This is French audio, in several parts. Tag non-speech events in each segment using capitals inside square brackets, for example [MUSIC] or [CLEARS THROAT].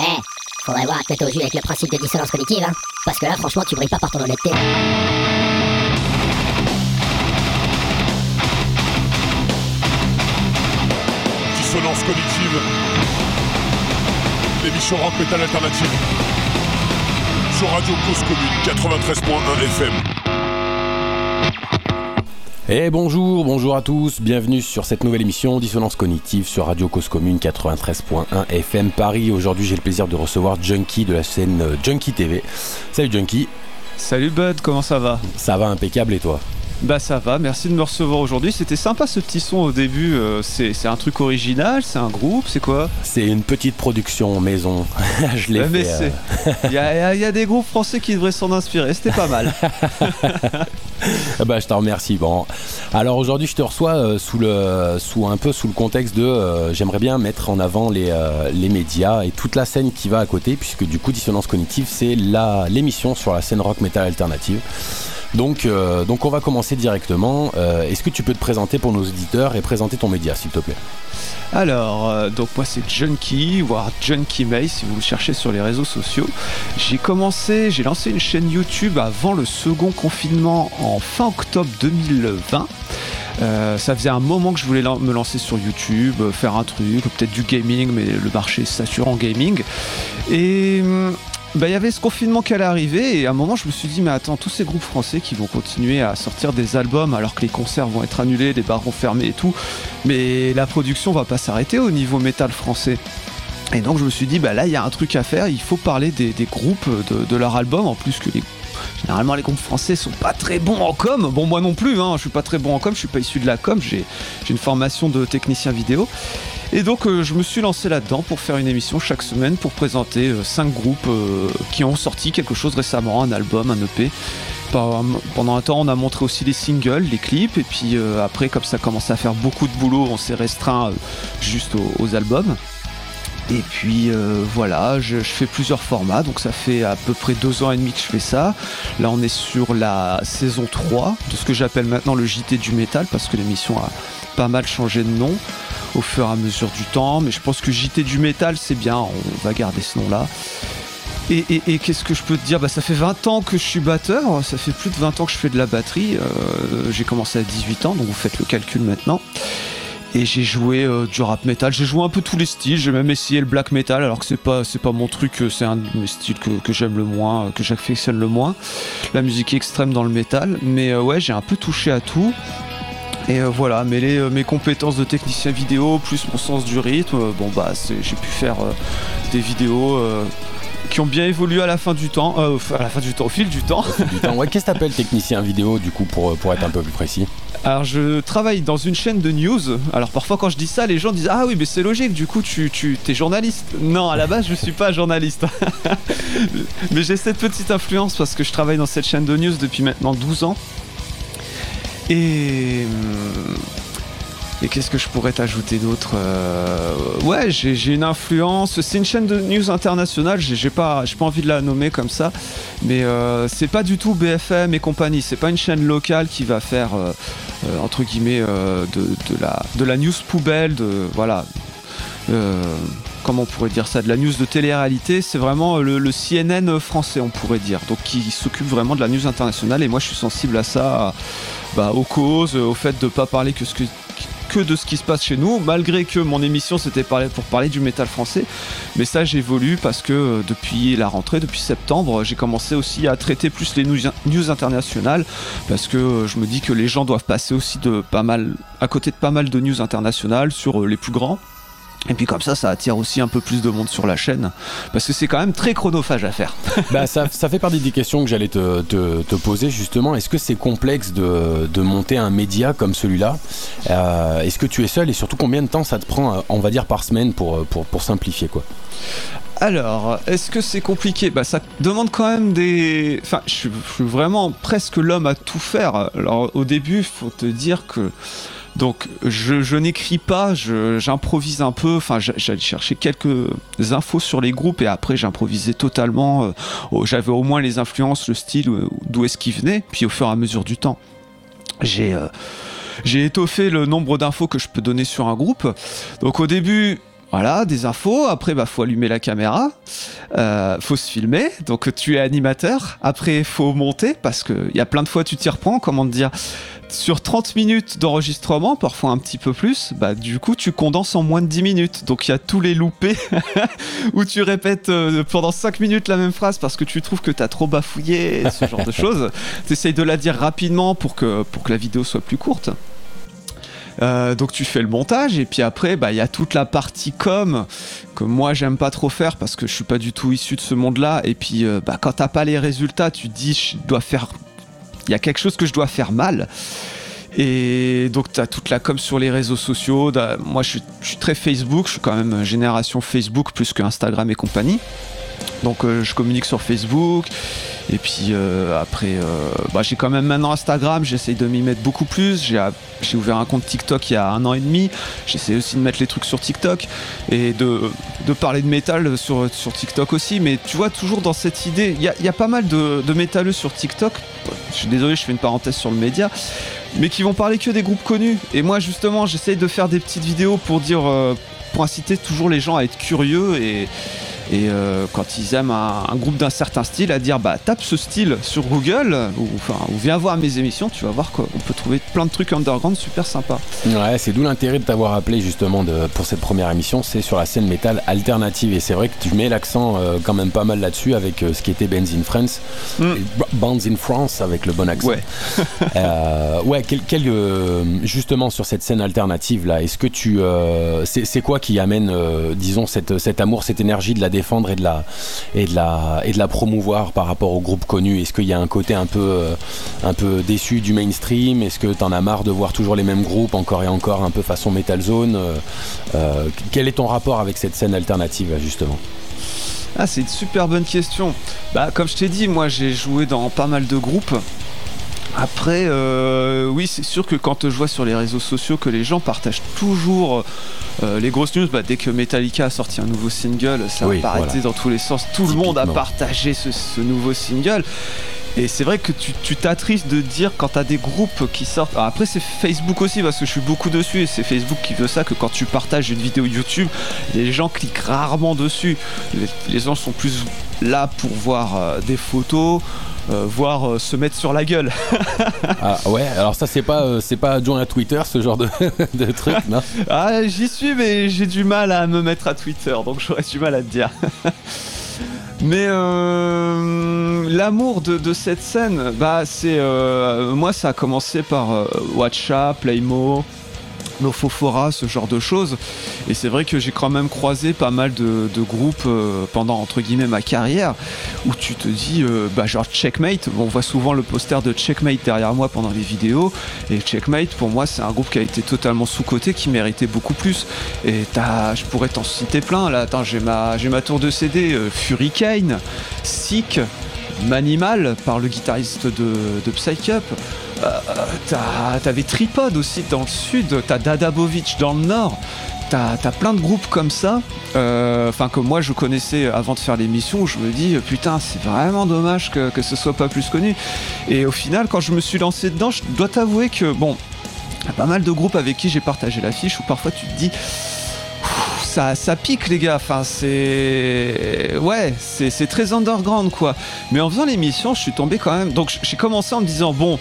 Eh, faudrait voir à te au jus avec le principe de dissonance cognitive, hein. Parce que là, franchement, tu brilles pas par ton honnêteté. Dissonance cognitive. L'émission rock metal alternative. Sur Radio Cause Commune 93.1 FM. Et bonjour, bonjour à tous, bienvenue sur cette nouvelle émission Dissonance Cognitive sur Radio Cause Commune 93.1 FM Paris. Aujourd'hui j'ai le plaisir de recevoir Junkie de la scène euh, Junkie TV. Salut Junkie. Salut Bud, comment ça va? Ça va impeccable et toi? Bah ça va, merci de me recevoir aujourd'hui. C'était sympa ce petit son au début. Euh, c'est un truc original, c'est un groupe, c'est quoi? C'est une petite production maison. [LAUGHS] Je l'ai fait. Euh. Il y, a des groupes français qui devraient s'en inspirer. C'était pas mal. [LAUGHS] bah je te remercie. Bon, alors aujourd'hui je te reçois euh, sous le, sous un peu sous le contexte de, j'aimerais bien mettre en avant les, les médias et toute la scène qui va à côté, puisque du coup Dissonance Cognitive c'est la l'émission sur la scène rock metal alternative. Donc, euh, donc on va commencer directement. Euh, est-ce que tu peux te présenter pour nos auditeurs et présenter ton média, s'il te plaît? Alors, euh, donc moi c'est Junkie, voire Junkie May si vous le cherchez sur les réseaux sociaux. J'ai commencé, j'ai lancé une chaîne YouTube avant le second confinement en fin octobre 2020. ça faisait un moment que je voulais me lancer sur YouTube, faire un truc, peut-être du gaming, mais le marché sature en gaming. Et hum, bah, y avait ce confinement qui allait arriver et à un moment je me suis dit mais attends tous ces groupes français qui vont continuer à sortir des albums alors que les concerts vont être annulés, les bars vont fermer et tout, mais la production va pas s'arrêter au niveau métal français. Et donc je me suis dit bah là il y a un truc à faire, il faut parler des, groupes de, leur album en plus que les Généralement, les groupes français sont pas très bons en com. Bon, moi non plus, hein, je suis pas très bon en com, je suis pas issu de la com, j'ai une formation de technicien vidéo. Et donc euh, je me suis lancé là-dedans pour faire une émission chaque semaine pour présenter 5 euh, groupes euh, qui ont sorti quelque chose récemment, un album, un EP. Pendant un temps, on a montré aussi les singles, les clips, et puis après, comme ça commençait à faire beaucoup de boulot, on s'est restreint juste aux, albums. Et puis voilà, je, fais plusieurs formats, donc ça fait à peu près deux ans et demi que je fais ça. Là on est sur la saison 3 de ce que j'appelle maintenant le JT du métal, parce que l'émission a pas mal changé de nom au fur et à mesure du temps. Mais je pense que JT du métal, c'est bien, on va garder ce nom-là. Et, qu'est-ce que je peux te dire? Bah, Ça fait 20 ans que je suis batteur, ça fait plus de 20 ans que je fais de la batterie. Euh, j'ai commencé à 18 ans, donc vous faites le calcul maintenant. Et j'ai joué euh, du rap metal, j'ai joué un peu tous les styles, j'ai même essayé le black metal. Alors que c'est pas c'est pas mon truc, euh, c'est un de mes styles que, j'aime le moins, que j'affectionne le moins. La musique extrême dans le métal, mais ouais j'ai un peu touché à tout. Et euh, voilà, mêler euh, mes compétences de technicien vidéo plus mon sens du rythme, euh, bon bah j'ai pu faire des vidéos qui ont bien évolué à la fin du temps, à la fin du temps, au fil du temps. Ouais, qu'est-ce que t'appelles [LAUGHS] technicien vidéo du coup pour, pour être un peu plus précis? Alors je travaille dans une chaîne de news. Alors parfois quand je dis ça, les gens disent ah oui mais c'est logique. Du coup tu tu es journaliste. Non à la base je suis pas journaliste. [LAUGHS] mais j'ai cette petite influence parce que je travaille dans cette chaîne de news depuis maintenant 12 ans. Et. Et qu'est-ce que je pourrais t'ajouter d'autre euh, Ouais, j'ai une influence. C'est une chaîne de news internationale. J'ai pas, pas envie de la nommer comme ça, mais euh, c'est pas du tout BFM et compagnie. C'est pas une chaîne locale qui va faire euh, entre guillemets de, la de la news poubelle. De voilà. comment on pourrait dire ça? De la news de télé-réalité. C'est vraiment le, CNN français, on pourrait dire. Donc qui s'occupe vraiment de la news internationale. Et moi, je suis sensible à ça. Bah, aux causes, au fait de pas parler que, ce que, de ce qui se passe chez nous, malgré que mon émission c'était pour parler du métal français. Mais ça j'évolue parce que euh, depuis la rentrée, depuis septembre, j'ai commencé aussi à traiter plus les news, internationales parce que euh, je me dis que les gens doivent passer aussi de pas mal à côté de pas mal de news internationales sur euh, les plus grands et puis comme ça, ça attire aussi un peu plus de monde sur la chaîne, parce que c'est quand même très chronophage à faire. [LAUGHS] bah, ça, ça, fait partie des questions que j'allais te, te, poser justement. Est-ce que c'est complexe de, de, monter un média comme celui-là euh, Est-ce que tu es seul et surtout combien de temps ça te prend, on va dire, par semaine pour, pour, pour simplifier quoi? Alors, est-ce que c'est compliqué? Bah, ça demande quand même des. Enfin, je suis vraiment presque l'homme à tout faire. Alors, au début, il faut te dire que donc je, n'écris pas, j'improvise un peu, enfin j'allais chercher quelques infos sur les groupes et après j'improvisais totalement, euh, j'avais au moins les influences, le style, euh, d'où est-ce qu'il venait, puis au fur et à mesure du temps. Euh, j'ai étoffé le nombre d'infos que je peux donner sur un groupe. Donc au début, voilà, des infos. Après, bah, faut allumer la caméra. Euh, faut se filmer. Donc, tu es animateur. Après, faut monter parce qu'il y a plein de fois tu t'y reprends. Comment te dire? Sur 30 minutes d'enregistrement, parfois un petit peu plus, bah du coup tu condenses en moins de 10 minutes. Donc il y a tous les loupés [LAUGHS] où tu répètes euh, pendant 5 minutes la même phrase parce que tu trouves que t'as trop bafouillé, ce genre de [LAUGHS] choses. Tu essayes de la dire rapidement pour que, pour que la vidéo soit plus courte. Euh, donc tu fais le montage et puis après bah il y a toute la partie com que moi j'aime pas trop faire parce que je suis pas du tout issu de ce monde-là et puis euh, bah, quand t'as pas les résultats tu te dis je dois faire il y a quelque chose que je dois faire mal. Et donc, tu as toute la com sur les réseaux sociaux. Moi, je suis, très Facebook. Je suis quand même génération Facebook plus que Instagram et compagnie. Donc, euh, je communique sur Facebook. Et puis euh, après, euh, bah, j'ai quand même maintenant Instagram, j'essaye de m'y mettre beaucoup plus. J'ai ouvert un compte TikTok il y a un an et demi. J'essaie aussi de mettre les trucs sur TikTok et de, parler de métal sur, TikTok aussi. Mais tu vois, toujours dans cette idée, il y a, pas mal de, de métalleux sur TikTok. Je suis désolé, je fais une parenthèse sur le média mais qui vont parler que des groupes connus. Et moi, justement, j'essaye de faire des petites vidéos pour dire, pour inciter toujours les gens à être curieux et, et euh, quand ils aiment un, groupe d'un certain style, à dire bah tape ce style sur Google ou, enfin, ou viens voir mes émissions, tu vas voir qu'on peut trouver plein de trucs underground super sympas. Ouais, c'est d'où l'intérêt de t'avoir appelé justement de, pour cette première émission, c'est sur la scène métal alternative et c'est vrai que tu mets l'accent euh, quand même pas mal là-dessus avec euh, ce qui était Bands in France, mm. Bands in France avec le bon accent. Ouais, [LAUGHS] ouais quel, justement sur cette scène alternative là, est-ce que tu c'est quoi qui amène disons cette, cet amour, cette énergie de la défendre et de la, promouvoir par rapport au groupe connu Est-ce qu'il y a un côté un peu, euh, un peu déçu du mainstream? Est-ce que tu en as marre de voir toujours les mêmes groupes encore et encore un peu façon Metal Zone? Euh, euh, Quel est ton rapport avec cette scène alternative justement? Ah, c'est une super bonne question. Bah, comme je t'ai dit, moi j'ai joué dans pas mal de groupes. Après, oui, c'est sûr que quand je vois sur les réseaux sociaux que les gens partagent toujours euh, les grosses news, bah, dès que Metallica a sorti un nouveau single, ça a arrêté dans tous les sens. Tout le monde a partagé ce, nouveau single. Et c'est vrai que tu t'attristes de dire quand t'as des groupes qui sortent. après, c'est Facebook aussi, parce que je suis beaucoup dessus et c'est Facebook qui veut ça que quand tu partages une vidéo YouTube, les gens cliquent rarement dessus. Les, gens sont plus là pour voir euh, des photos, euh, voir euh, se mettre sur la gueule. [LAUGHS] ah ouais, alors ça c'est pas euh, c'est pas adjoint à Twitter ce genre de, [LAUGHS] de truc, non? Ah j'y suis mais j'ai du mal à me mettre à Twitter donc j'aurais du mal à te dire. [LAUGHS] Mais l'amour de, cette scène, bah c'est moi ça a commencé par Watcha, Playmo, Nofofora, ce genre de choses. Et c'est vrai que j'ai quand même croisé pas mal de, groupes euh, pendant entre guillemets ma carrière où tu te dis, euh, bah genre Checkmate, on voit souvent le poster de Checkmate derrière moi pendant les vidéos. Et Checkmate, pour moi, c'est un groupe qui a été totalement sous-coté, qui méritait beaucoup plus. Et je pourrais t'en citer plein. Là, attends, j'ai ma, tour de CD, euh, Furricane, Sick, Manimal par le guitariste de, de Psych Euh, t'avais Tripod aussi dans le sud, t'as Dadabovic dans le nord. T'as as plein de groupes comme ça, euh, enfin que moi je connaissais avant de faire l'émission, je me dis putain c'est vraiment dommage que, que, ce soit pas plus connu. Et au final quand je me suis lancé dedans, je dois t'avouer que bon, y a pas mal de groupes avec qui j'ai partagé l'affiche où parfois tu te dis ça, ça, pique les gars. Enfin, c'est ouais, c'est très underground quoi. Mais en faisant l'émission, je suis tombé quand même. Donc j'ai commencé en me disant bon,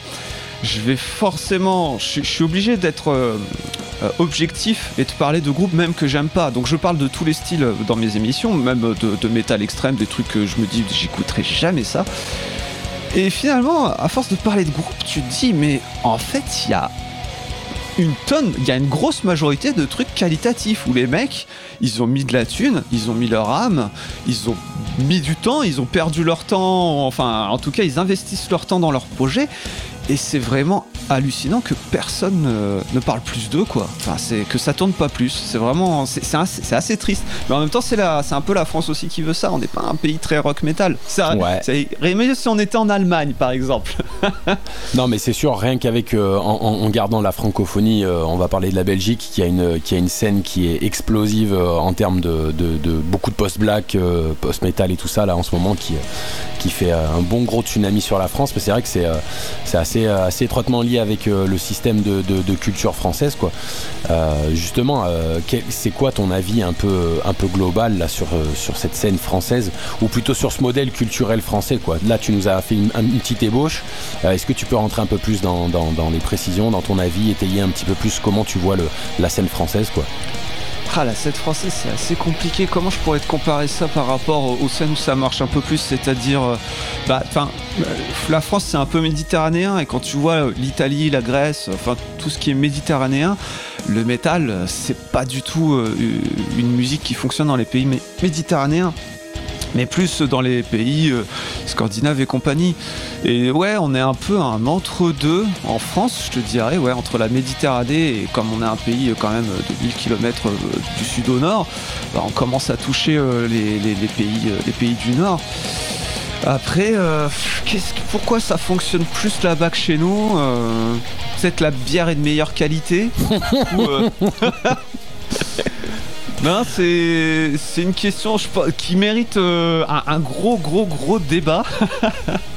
je vais forcément, je, suis obligé d'être euh, euh, objectif et de parler de groupes même que j'aime pas. Donc je parle de tous les styles dans mes émissions, même de, de métal extrême, des trucs que je me dis j'écouterai jamais ça. Et finalement, à force de parler de groupes, tu te dis mais en fait il y a une tonne, il y a une grosse majorité de trucs qualitatifs où les mecs, ils ont mis de la thune, ils ont mis leur âme, ils ont mis du temps, ils ont perdu leur temps, enfin en tout cas ils investissent leur temps dans leur projet et c'est vraiment hallucinant que personne ne, parle plus d'eux quoi. Enfin c'est que ça tourne pas plus. C'est vraiment c'est assez, assez, triste. Mais en même temps c'est c'est un peu la France aussi qui veut ça. On n'est pas un pays très rock metal. Ça ouais. mieux si on était en Allemagne par exemple. [LAUGHS] non mais c'est sûr rien qu'avec euh, en, gardant la francophonie, euh, on va parler de la Belgique qui a une qui a une scène qui est explosive euh, en termes de, de, beaucoup de post-black, post-metal et tout ça là en ce moment qui qui fait un bon gros tsunami sur la France. Mais c'est vrai que c'est c'est assez assez, assez étroitement lié avec le système de, culture française. Quoi. justement, c'est quoi ton avis un peu, global là, sur, cette scène française, ou plutôt sur ce modèle culturel français quoi? Là, tu nous as fait une, petite ébauche. Est-ce que tu peux rentrer un peu plus dans, les précisions, dans ton avis, étayer un petit peu plus comment tu vois la scène française quoi? Ah, la scène française, c'est assez compliqué. Comment je pourrais te comparer ça par rapport aux scènes où ça marche un peu plus C'est-à-dire, euh, bah, enfin, euh, la France, c'est un peu méditerranéen. Et quand tu vois l'Italie, la Grèce, enfin, tout ce qui est méditerranéen, le métal, c'est pas du tout euh, une musique qui fonctionne dans les pays méditerranéens mais plus dans les pays euh, scandinaves et compagnie. Et ouais, on est un peu un entre-deux en France, je te dirais, ouais, entre la Méditerranée et comme on est un pays euh, quand même de 1000 km euh, du sud au nord, bah, on commence à toucher les, pays, les pays du nord. Après, pourquoi ça fonctionne plus là-bas que chez nous Peut-être la bière est de meilleure qualité [LAUGHS] [LAUGHS] Non, c'est une question qui mérite euh, un, gros, gros, gros débat. [LAUGHS]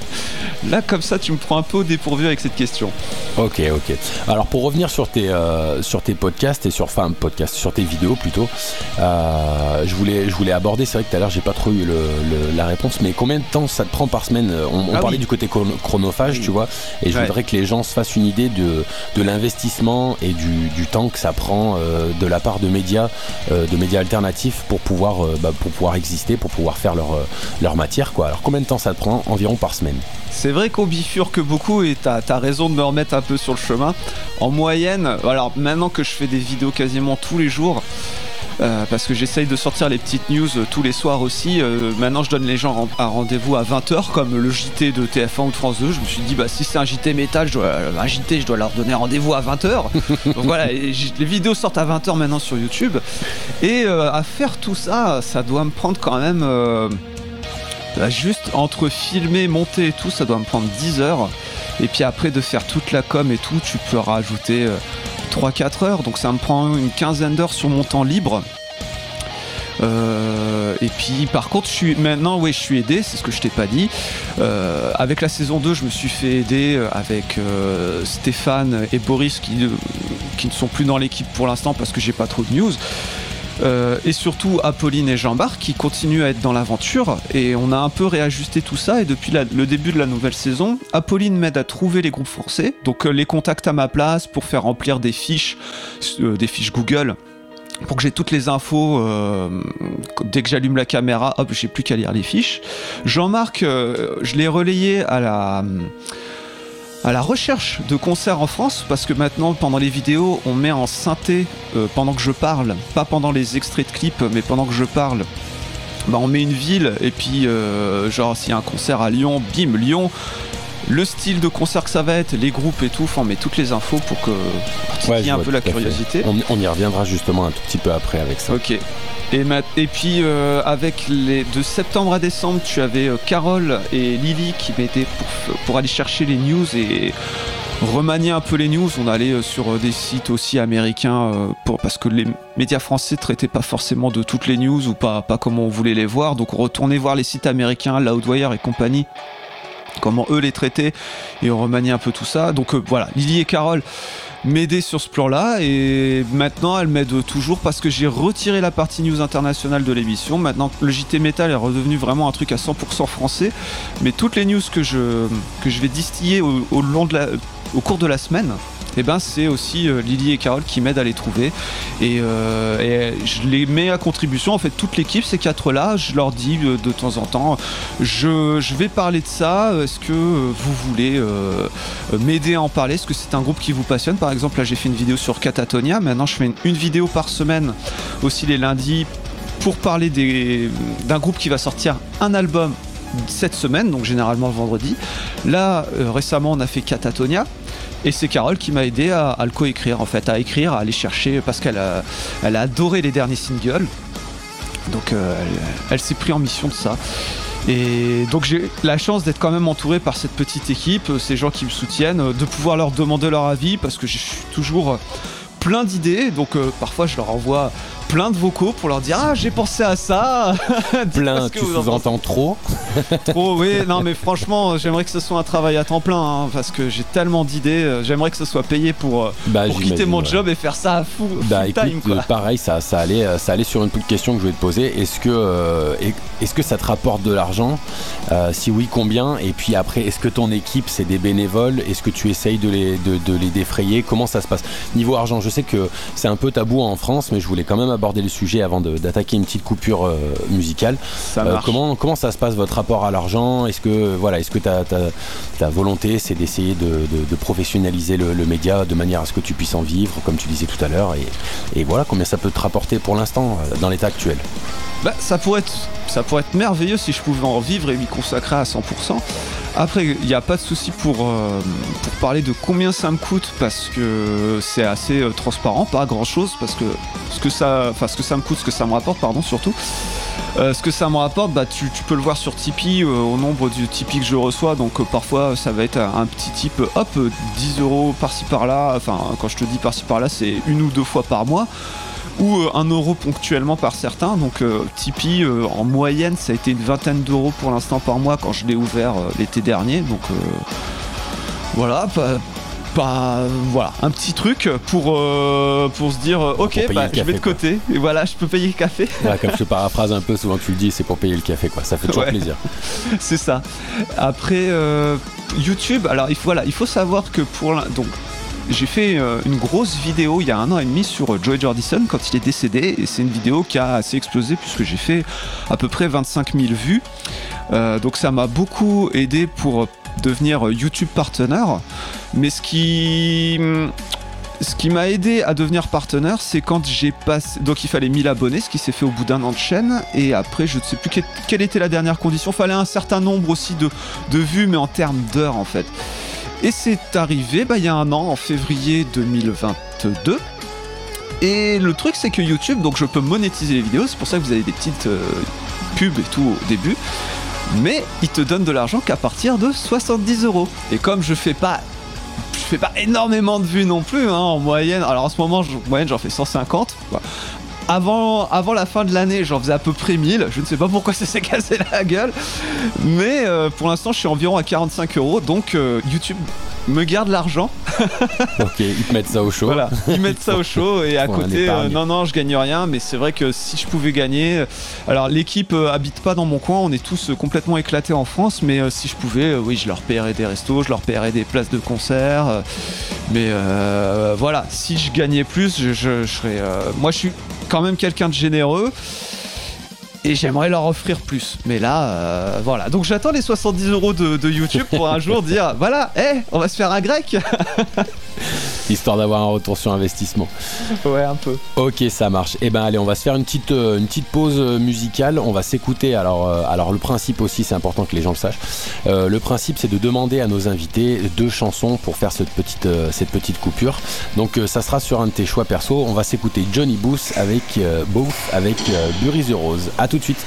Là, comme ça, tu me prends un peu au dépourvu avec cette question. Ok, ok. Alors, pour revenir sur tes, euh, sur tes podcasts et sur, enfin, podcast, sur tes vidéos plutôt, euh, je, voulais, je voulais aborder, c'est vrai que tout à l'heure, j'ai pas trop eu le, la réponse, mais combien de temps ça te prend par semaine? On, ah parlait du côté chronophage, tu vois, et je voudrais que les gens se fassent une idée de, de l'investissement et du, du, temps que ça prend euh, de la part de médias, de médias alternatifs pour pouvoir, bah, pour pouvoir exister, pour pouvoir faire leur, leur matière, quoi. Alors, combien de temps ça te prend environ par semaine? C'est vrai qu'on bifurque beaucoup et t'as as raison de me remettre un peu sur le chemin. En moyenne, alors maintenant que je fais des vidéos quasiment tous les jours, euh, parce que j'essaye de sortir les petites news euh, tous les soirs aussi. Euh, maintenant, je donne les gens un rendez-vous à 20h, comme le JT de TF1 ou de France 2. Je me suis dit, bah, si c'est un JT métal, je dois, un JT, je dois leur donner rendez-vous à 20h. [LAUGHS] Donc voilà, les vidéos sortent à 20h maintenant sur YouTube. Et à faire tout ça, ça doit me prendre quand même juste entre filmer, monter et tout, ça doit me prendre 10 heures. Et puis après de faire toute la com et tout, tu peux rajouter 3-4 euh, heures. Donc ça me prend une quinzaine d'heures sur mon temps libre. Euh, et puis par contre, je suis maintenant, oui, je suis aidé, c'est ce que je t'ai pas dit. Euh, avec la saison 2, je me suis fait aider avec Stéphane et Boris qui ne sont plus dans l'équipe pour l'instant parce que j'ai pas trop de news. Euh, et surtout Apolline et Jean-Marc qui continuent à être dans l'aventure. Et on a un peu réajusté tout ça. Et depuis le début de la nouvelle saison, Apolline m'aide à trouver les groupes forcés, donc euh, les contacts à ma place pour faire remplir des fiches, euh, des fiches Google. Pour que j'ai toutes les infos dès que j'allume la caméra, hop, j'ai plus qu'à lire les fiches. Jean-Marc, je l'ai relayé à la à la recherche de concerts en France, parce que maintenant, pendant les vidéos, on met en synthé euh, pendant que je parle, pas pendant les extraits de clips, mais pendant que je parle. Bah, on met une ville et puis euh, genre s'il y a un concert à Lyon, bim Lyon, le style de concert que ça va être, les groupes et tout, on met toutes les infos pour que y ait un peu la curiosité. On, on, y reviendra justement un tout petit peu après avec ça. Ok. Et, et puis euh, avec les de septembre à décembre, tu avais euh, Carole et Lily qui m'aidaient pour, pour, aller chercher les news et remanier un peu les news. On allait euh, sur des sites aussi américains pour, parce que les médias français traitaient pas forcément de toutes les news ou pas, pas comme on voulait les voir. Donc on retournait voir les sites américains, Loudwire et compagnie comment eux les traitaient et on remaniait un peu tout ça. Donc voilà, Lily et Carole m'aider sur ce plan-là et maintenant elle m'aide toujours parce que j'ai retiré la partie news internationale de l'émission. Maintenant le JT Metal est redevenu vraiment un truc à 100% français, mais toutes les news que je, vais distiller au cours de la semaine, et eh ben c'est aussi euh, Lily et Carole qui m'aident à les trouver. Euh, et, je les mets à contribution. En fait, toute l'équipe, ces quatre-là, je leur dis euh, de temps en temps, je, vais parler de ça. Est-ce que vous voulez m'aider à en parler? Est-ce que c'est un groupe qui vous passionne? Par exemple, là, j'ai fait une vidéo sur Catatonia. Maintenant, je fais une, vidéo par semaine, aussi les lundis, pour parler d'un groupe qui va sortir un album cette semaine, donc généralement le vendredi. Là, récemment, on a fait Catatonia. Et c'est Carole qui m'a aidé à, le coécrire, en fait, à écrire, à aller chercher, parce qu'elle a, elle a adoré les derniers singles. Donc euh, elle, s'est pris en mission de ça. Et donc j'ai la chance d'être quand même entouré par cette petite équipe, ces gens qui me soutiennent, de pouvoir leur demander leur avis parce que je suis toujours plein d'idées. Donc euh, parfois je leur envoie plein de vocaux pour leur dire ah j'ai pensé à ça. [LAUGHS] plein, tu sous-entends trop. [LAUGHS] trop, oui. Non mais franchement, j'aimerais que ce soit un travail à temps plein hein, parce que j'ai tellement d'idées. J'aimerais que ce soit payé pour, bah, quitter mon job et faire ça à fou. Bah écoute, pareil, ça, ça allait, ça allait sur une toute question que je voulais te poser. Est-ce que, est-ce que ça te rapporte de l'argent? Si oui, combien? Et puis après, est-ce que ton équipe c'est des bénévoles? Est-ce que tu essayes de les, de les défrayer? Comment ça se passe? Niveau argent, je sais que c'est un peu tabou en France, mais je voulais quand même aborder le sujet avant d'attaquer une petite coupure euh, musicale. Euh, comment, comment ça se passe votre rapport à l'argent? Est-ce que voilà, est-ce que ta, ta, volonté c'est d'essayer de, professionnaliser le, média de manière à ce que tu puisses en vivre, comme tu disais tout à l'heure, et, voilà combien ça peut te rapporter pour l'instant euh, dans l'état actuel? Bah, ça, pourrait être, ça pourrait être merveilleux si je pouvais en vivre et m'y consacrer à 100%. Après, il n'y a pas de souci pour, euh, pour parler de combien ça me coûte parce que c'est assez euh, transparent, pas grand chose parce que ce que ça, enfin ce que ça me coûte, ce que ça me rapporte, pardon, surtout. Euh, ce que ça me rapporte, bah, tu, peux le voir sur Tipeee au nombre du Tipeee que je reçois. Donc parfois ça va être un, petit type, hop, 10 euros par-ci par-là. Enfin, quand je te dis par-ci par-là, c'est une ou deux fois par mois ou euh, un euro ponctuellement par certains. Donc euh, Tipeee, euh, en moyenne, ça a été une vingtaine d'euros pour l'instant par mois quand je l'ai ouvert l'été dernier. Donc voilà, pas, voilà, un petit truc pour, pour se dire ok, bah, je vais de côté et voilà, je peux payer le café. comme je te paraphrase un peu, souvent tu le dis, c'est pour payer le café, quoi. Ça fait toujours plaisir. [LAUGHS] c'est ça. Après YouTube, alors il faut, voilà, il faut savoir que pour donc j'ai fait euh, une grosse vidéo il y a un an et demi sur euh, Joey Jordison quand il est décédé et c'est une vidéo qui a assez explosé puisque j'ai fait à peu près 25 000 vues. Euh, donc ça m'a beaucoup aidé pour devenir YouTube partenaire. Mais ce qui ce qui m'a aidé à devenir partenaire, c'est quand j'ai passé. Donc il fallait 1000 abonnés, ce qui s'est fait au bout d'un an de chaîne. Et après, je ne sais plus quelle était la dernière condition. Il fallait un certain nombre aussi de, de vues, mais en termes d'heures en fait. Et c'est arrivé bah, il y a un an, en février 2022. Et le truc, c'est que YouTube, donc je peux monétiser les vidéos, c'est pour ça que vous avez des petites euh, pubs et tout au début. Mais il te donne de l'argent qu'à partir de 70 euros. Et comme je fais pas je fais pas énormément de vues non plus hein, en moyenne. Alors en ce moment, en moyenne, j'en fais 150. Avant, la fin de l'année, j'en faisais à peu près 1000. Je ne sais pas pourquoi [LAUGHS] ça s'est cassé la gueule. Mais euh, pour l'instant, je suis environ à 45 euros. Donc euh, YouTube me garde l'argent. [LAUGHS] ok, ils te mettent ça au chaud. Voilà, ils mettent ça au chaud et à côté, euh, non, non, je gagne rien, mais c'est vrai que si je pouvais gagner. Alors, l'équipe habite pas dans mon coin, on est tous complètement éclatés en France, mais si je pouvais, oui, je leur paierais des restos, je leur paierais des places de concert. mais voilà, si je gagnais plus, je, je serais. moi, je suis quand même quelqu'un de généreux et j'aimerais leur offrir plus. Mais là, euh, voilà. Donc j'attends les 70 euros de, YouTube pour un jour dire [LAUGHS] voilà, hé, on va se faire un grec [LAUGHS] Histoire d'avoir un retour sur investissement. Ouais, un peu. Ok, ça marche. Et eh ben allez, on va se faire une petite, euh, une petite pause euh, musicale. On va s'écouter. Alors, alors le principe aussi, c'est important que les gens le sachent. le principe, c'est de demander à nos invités deux chansons pour faire cette petite, cette petite coupure. Donc ça sera sur un de tes choix perso. On va s'écouter Johnny Booth avec Booth avec Bury the Rose. À tout de suite.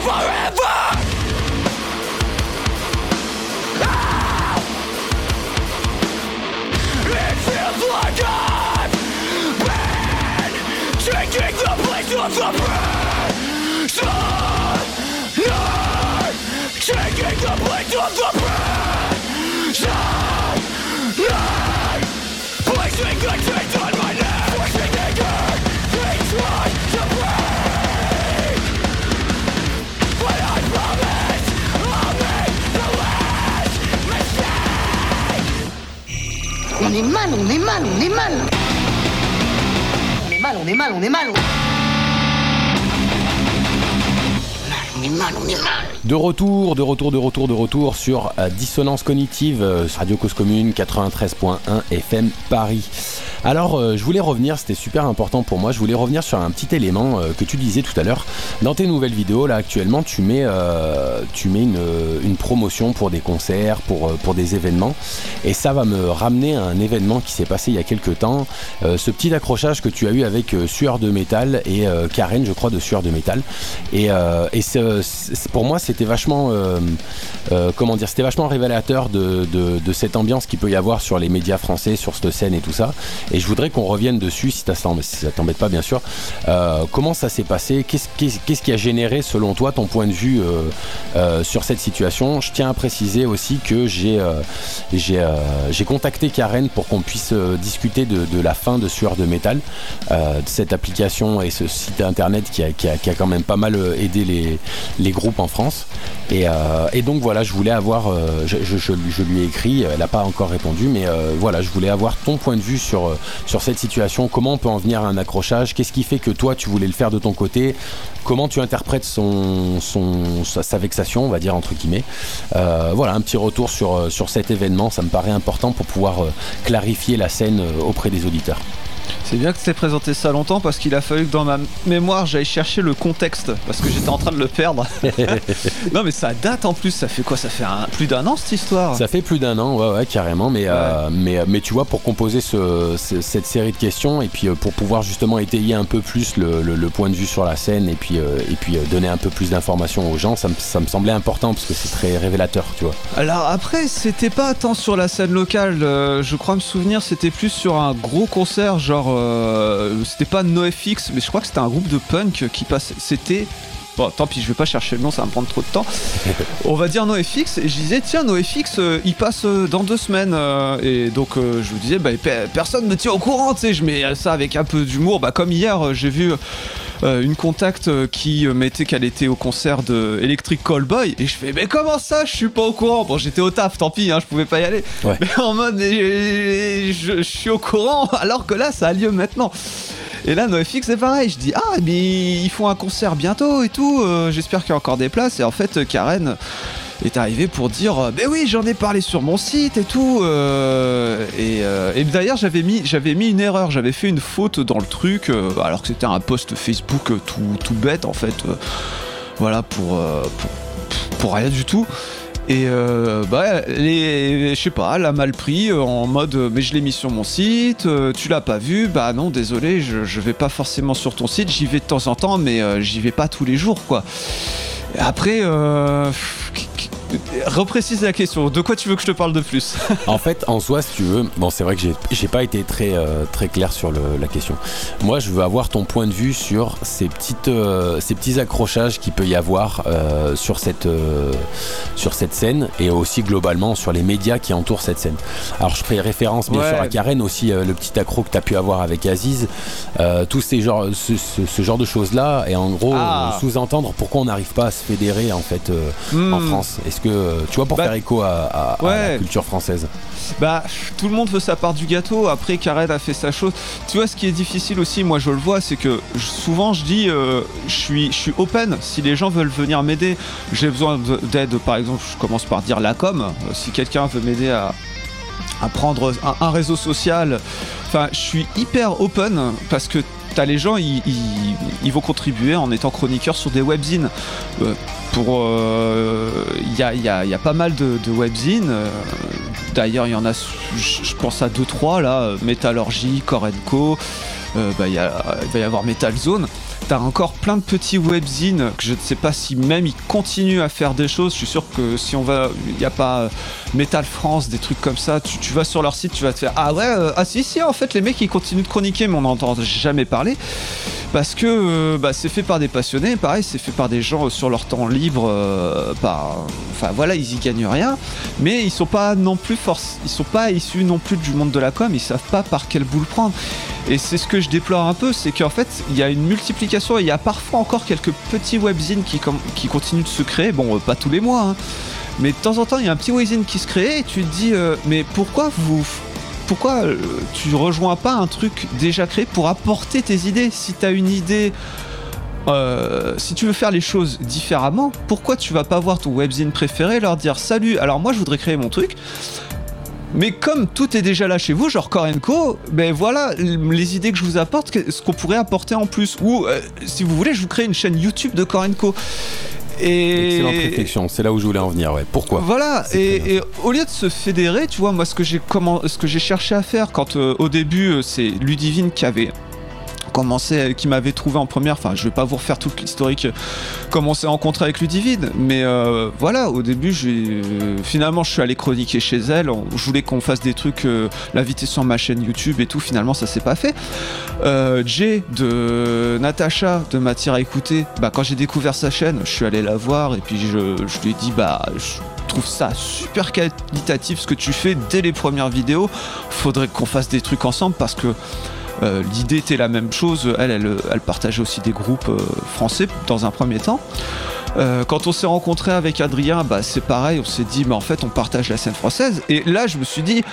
forever! Ah! like I've Taking the place of the Taking the place of the On est mal, on est mal, on est mal. On est mal, on est mal, on est mal. On est mal, on est mal. De retour, de retour, de retour, de retour sur euh, Dissonance Cognitive, euh, Radio Cause Commune 93.1 FM Paris. Alors, euh, je voulais revenir, c'était super important pour moi, je voulais revenir sur un petit élément euh, que tu disais tout à l'heure. Dans tes nouvelles vidéos, là, actuellement, tu mets, euh, tu mets une, promotion pour des concerts, pour, pour des événements. Et ça va me ramener à un événement qui s'est passé il y a quelques temps. Ce petit accrochage que tu as eu avec Sueur de Métal et Karen, je crois, de Sueur de Métal. Et, et pour moi, c'était vachement, comment dire, c'était vachement révélateur de, de, de cette ambiance qu'il peut y avoir sur les médias français, sur cette scène et tout ça. Et je voudrais qu'on revienne dessus, si, si ça t'embête pas, bien sûr. Euh, comment ça s'est passé? Qu'est-ce qui a généré, selon toi, ton point de vue euh, euh, sur cette situation? Je tiens à préciser aussi que j'ai j'ai contacté Karen pour qu'on puisse discuter de, la fin de Sueur de Métal, de cette application et ce site internet qui a, qui a- qui a quand même pas mal aidé les, les groupes en France. Et, donc voilà, je voulais avoir, je, je- lui- ai écrit, elle n'a pas encore répondu, mais voilà, je voulais avoir ton point de vue sur, sur cette situation, comment on peut en venir à un accrochage, qu'est-ce qui fait que toi tu voulais le faire de ton côté, comment tu interprètes sa, vexation, on va dire entre guillemets? Euh, voilà, un petit retour sur, euh, sur cet événement, ça me paraît important pour pouvoir euh, clarifier la scène auprès des auditeurs. C'est bien que tu t'aies présenté ça longtemps parce qu'il a fallu que dans ma mémoire j'aille chercher le contexte parce que j'étais en train de le perdre. [LAUGHS] non mais ça date en plus, ça fait quoi? Ça fait un- plus d'un an cette histoire? Ça fait plus d'un an, ouais, ouais, carrément. Mais, euh, mais, mais tu vois, pour composer ce- ce- cette série de questions et puis euh, pour pouvoir justement étayer un peu plus le, le- le point de vue sur la scène et puis, euh, et puis euh, donner un peu plus d'informations aux gens, ça me, ça me semblait important parce que c'est très révélateur, tu vois. Alors après, c'était pas tant sur la scène locale, euh, je crois me souvenir, c'était plus sur un gros concert, genre, euh, c'était pas NoFX, mais je crois que c'était un groupe de punk qui passait, c'était... Bon, tant pis, je vais pas chercher le nom, ça va me prendre trop de temps. [LAUGHS] On va dire NoFX, et je disais, tiens, NoFX, euh, il passe euh, dans deux semaines. euh, et donc, euh, je vous disais, bah, pe- personne me tient au courant, tu sais, je mets ça avec un peu d'humour. Bah, comme hier, euh, j'ai vu euh, une contact euh, qui euh, mettait qu'elle était au concert de Electric Callboy. Et je fais mais comment ça je suis pas au courant? Bon j'étais au taf tant pis hein, je pouvais pas y aller. Ouais. mais en mode je, je- je suis au courant [LAUGHS] alors que là ça a lieu maintenant. Et là NoFX c'est pareil je dis ah mais ils font un concert bientôt et tout euh, j'espère qu'il y a encore des places. Et en fait Karen est arrivé pour dire euh, ben oui j'en ai parlé sur mon site et tout euh, et, euh, et d'ailleurs j'avais mis j'avais mis une erreur j'avais fait une faute dans le truc alors que c'était un post Facebook tout, tout bête en fait voilà pour, pour pour rien du tout et euh, bah, je sais pas, elle a mal pris en mode mais je l'ai mis sur mon site, tu l'as pas vu, bah non désolé, je, je vais pas forcément sur ton site, j'y vais de temps en temps, mais j'y vais pas tous les jours quoi. Après, reprécise la question, de quoi tu veux que je te parle de plus? [LAUGHS] En fait, en soi, si tu veux, bon, c'est vrai que j'ai- pas été très, euh, très clair sur le- la question. Moi, je veux avoir ton point de vue sur ces, petites, euh, ces petits accrochages qu'il peut y avoir euh, sur, cette, sur cette scène et aussi globalement sur les médias qui entourent cette scène. Alors, je ferai référence bien Ouais. sûr à Karen aussi, le petit accro que tu as pu avoir avec Aziz, tous ces genres, ce, ce- ce genre de choses-là, et en gros, Ah. sous-entendre pourquoi on n'arrive pas à se fédérer en fait en Hmm. France. Est-ce que, tu vois, pour Bah, faire écho à, à- à ouais. la culture française Bah, tout le monde veut sa part du gâteau. Après, Karen a fait sa chose. Tu vois, ce qui est difficile aussi, moi je le vois, c'est que souvent je dis, euh, je suis, je suis open. Si les gens veulent venir m'aider, j'ai besoin de- d'aide. Par exemple, je commence par dire la com. Euh, Si quelqu'un veut m'aider à à prendre un, un réseau social. Enfin, je suis hyper open parce que t'as les gens, ils, vont contribuer en étant chroniqueurs sur des webzines. Euh, pour, il y, a, il y a- pas mal de, webzines. euh, D'ailleurs, il y en a, je pense à 2-3 là, euh, Metallurgy, Core Co. euh, bah, il va y avoir Metal Zone. T'as encore plein de petits webzines que je ne sais pas si même ils continuent à faire des choses. Je suis sûr que si on va, il n'y a pas euh, Metal France, des trucs comme ça. Tu, vas sur leur site, tu vas te faire ah ouais, euh, ah si si en fait les mecs ils continuent de chroniquer, mais on n'entend jamais parler. parce que euh, bah, c'est fait par des passionnés, pareil, c'est fait par des gens sur leur temps libre, enfin voilà, ils y gagnent rien, mais ils sont pas non plus force, ils sont pas issus non plus du monde de la com, ils savent pas par quelle boule prendre. Et c'est ce que je déplore un peu, c'est qu'en fait, il y a une multiplication et il y a parfois encore quelques petits webzines qui, continuent de se créer, bon, euh, pas tous les mois, hein, mais de temps en temps, il y a un petit webzine qui se crée et tu te dis, euh, mais pourquoi vous pourquoi euh, tu rejoins pas un truc déjà créé pour apporter tes idées? Si tu as une idée, si tu veux faire les choses différemment, pourquoi tu vas pas voir ton webzine préféré leur dire salut, alors moi je voudrais créer mon truc mais comme tout est déjà là chez vous, genre Korenko, ben voilà les idées que je vous apporte, ce qu'on pourrait apporter en plus. Ou euh, si vous voulez, je vous crée une chaîne YouTube de Korenko. Et Excellente réflexion, c'est là où je voulais en venir, ouais. Pourquoi? Voilà, et, au lieu de se fédérer, tu vois, moi ce que j'ai comment, ce que j'ai cherché à faire quand euh, au début euh, c'est Ludivine qui avait commencé, euh, qui m'avait trouvé en première. Enfin, je vais pas vous refaire toute l'historique euh, comment on s'est rencontré avec Ludivine, mais euh, voilà, au début, finalement je suis allé chroniquer chez elle. Je voulais qu'on fasse des trucs, l'inviter sur ma chaîne YouTube et tout. Finalement, ça s'est pas fait. Euh, Jay de Natacha de Matière à écouter, bah, quand j'ai découvert sa chaîne, je suis allé la voir et puis je, je lui ai dit bah je trouve ça super qualitatif ce que tu fais dès les premières vidéos. Faudrait qu'on fasse des trucs ensemble parce que euh, l'idée était la même chose. Elle, elle, partageait aussi des groupes euh, français dans un premier temps. Euh, quand on s'est rencontré avec Adrien, bah, c'est pareil, on s'est dit, mais en fait, on partage la scène française. Et là, je me suis dit,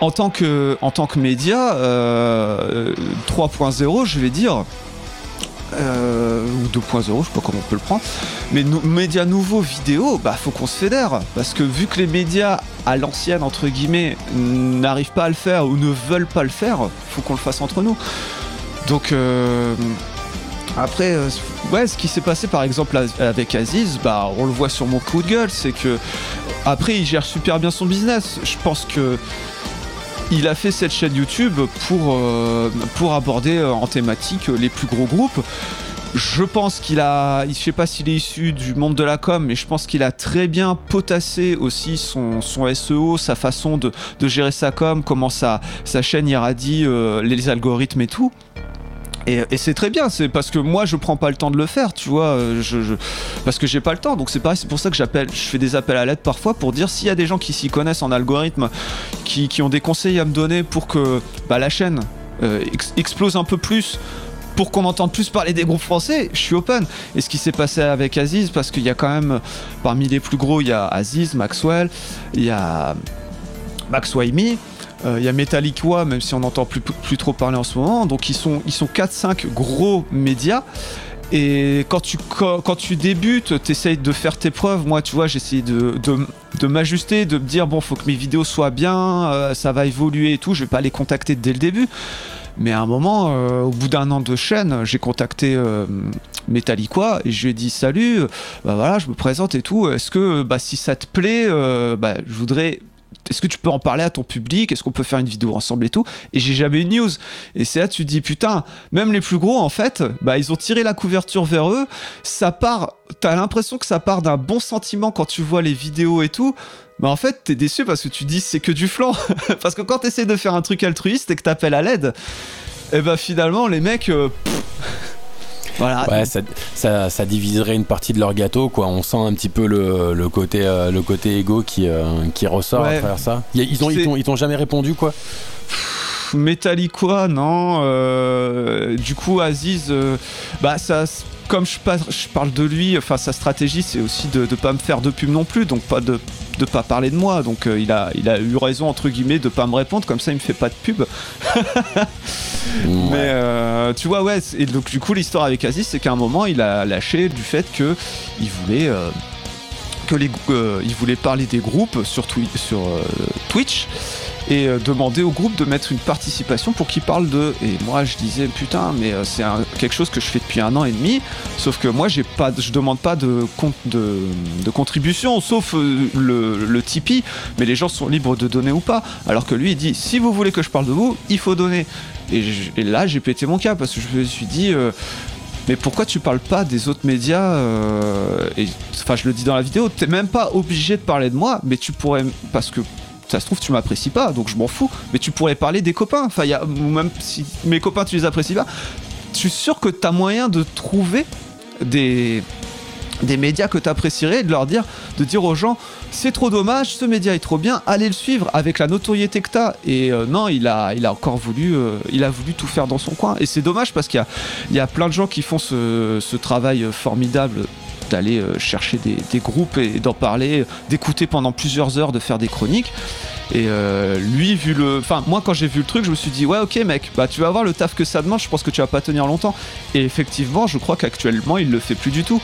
en tant que, en tant que média euh, 3.0, je vais dire, euh, ou 2.0, je sais pas comment on peut le prendre, mais médias nouveaux vidéo, bah faut qu'on se fédère. Parce que vu que les médias à l'ancienne, entre guillemets, n'arrivent pas à le faire ou ne veulent pas le faire, faut qu'on le fasse entre nous. Donc, euh, après, euh, ouais, ce qui s'est passé par exemple avec Aziz, bah, on le voit sur mon coup de gueule, c'est que après il gère super bien son business. Je pense que il a fait cette chaîne YouTube pour, euh, pour aborder euh, en thématique euh, les plus gros groupes. Je pense qu'il a, je sais pas s'il est issu du monde de la com, mais je pense qu'il a très bien potassé aussi son, son SEO, sa façon de, de gérer sa com, comment sa, sa chaîne irradie les algorithmes et tout. Et, c'est très bien, c'est parce que moi je prends pas le temps de le faire, tu vois, euh, parce que j'ai pas le temps. Donc c'est pareil, c'est pour ça que je fais des appels à l'aide parfois pour dire s'il y a des gens qui s'y connaissent en algorithme, qui, ont des conseils à me donner pour que bah, la chaîne euh, ex- explose un peu plus. Pour qu'on entende plus parler des groupes français, je suis open. Et ce qui s'est passé avec Aziz, parce qu'il y a quand même, parmi les plus gros, il y a Aziz, Maxwell, il y a Max Waimi, euh, il y a Metallica, même si on n'entend plus, trop parler en ce moment. Donc ils sont, ils sont 4-5 gros médias. Et quand tu, débutes, tu essayes de faire tes preuves. Moi, tu vois, j'essaie de, de, m'ajuster, de me dire, bon, faut que mes vidéos soient bien, euh, ça va évoluer et tout. Je vais pas les contacter dès le début. Mais à un moment, euh, au bout d'un an de chaîne, j'ai contacté euh, Metallica et je lui ai dit salut, bah voilà, je me présente et tout. Est-ce que bah, si ça te plaît, bah, je voudrais. Est-ce que tu peux en parler à ton public? Est-ce qu'on peut faire une vidéo ensemble et tout? Et j'ai jamais eu de news. Et c'est là tu te dis putain, même les plus gros en fait, bah ils ont tiré la couverture vers eux. Ça part, t'as l'impression que ça part d'un bon sentiment quand tu vois les vidéos et tout. Mais en fait, t'es déçu parce que tu dis c'est que du flan. [LAUGHS] parce que quand t'essaies de faire un truc altruiste et que t'appelles à l'aide, et bah finalement les mecs. euh, voilà. Ouais, ça, ça, ça diviserait une partie de leur gâteau, quoi. On sent un petit peu le, le côté, euh, le côté égo qui, euh, qui ressort Ouais. à travers ça. Y a- Ils ont, ils t'ont, ils t'ont jamais répondu, quoi. Metallica, non. euh, du coup, Aziz, euh, bah ça, comme je, par- je parle de lui, enfin sa stratégie, c'est aussi de ne pas me faire de pub non plus, donc pas de de pas parler de moi. Donc euh, il a il a eu raison entre guillemets de pas me répondre, comme ça il me fait pas de pub. Mais euh, tu vois, ouais. Et donc du coup, l'histoire avec Aziz, c'est qu'à un moment, il a lâché du fait que il voulait. euh, que les, il voulait parler des groupes sur, Twi- sur Twitch et euh, demander au groupe de mettre une participation pour qu'ils parlent de. Et moi je disais putain, mais euh, c'est quelque chose que je fais depuis un an et demi. Sauf que moi j'ai pas, je demande pas de, de, de contribution, sauf euh, le, Tipeee. Mais les gens sont libres de donner ou pas. Alors que lui il dit si vous voulez que je parle de vous, il faut donner. Et, là j'ai pété mon cas parce que je me suis dit. mais pourquoi tu parles pas des autres médias et, Enfin, je le dis dans la vidéo, t'es même pas obligé de parler de moi, mais tu pourrais. Parce que ça se trouve, tu m'apprécies pas, donc je m'en fous, mais tu pourrais parler des copains. Enfin, y a, même si mes copains, tu les apprécies pas, je suis sûr que tu as moyen de trouver des, des médias que tu apprécierais et de leur dire, de dire aux gens, c'est trop dommage, ce média est trop bien, allez le suivre avec la notoriété que t'as. Et euh, non, il a, il a encore voulu, euh, il a voulu tout faire dans son coin. Et c'est dommage parce qu'il y a, il y a plein de gens qui font ce travail formidable d'aller euh, chercher des, des groupes et d'en parler, d'écouter pendant plusieurs heures, de faire des chroniques. Et euh, lui, vu le. Enfin, moi, quand j'ai vu le truc, je me suis dit, ouais, ok, mec, bah tu vas voir le taf que ça demande, je pense que tu vas pas tenir longtemps. Et effectivement, je crois qu'actuellement, il le fait plus du tout.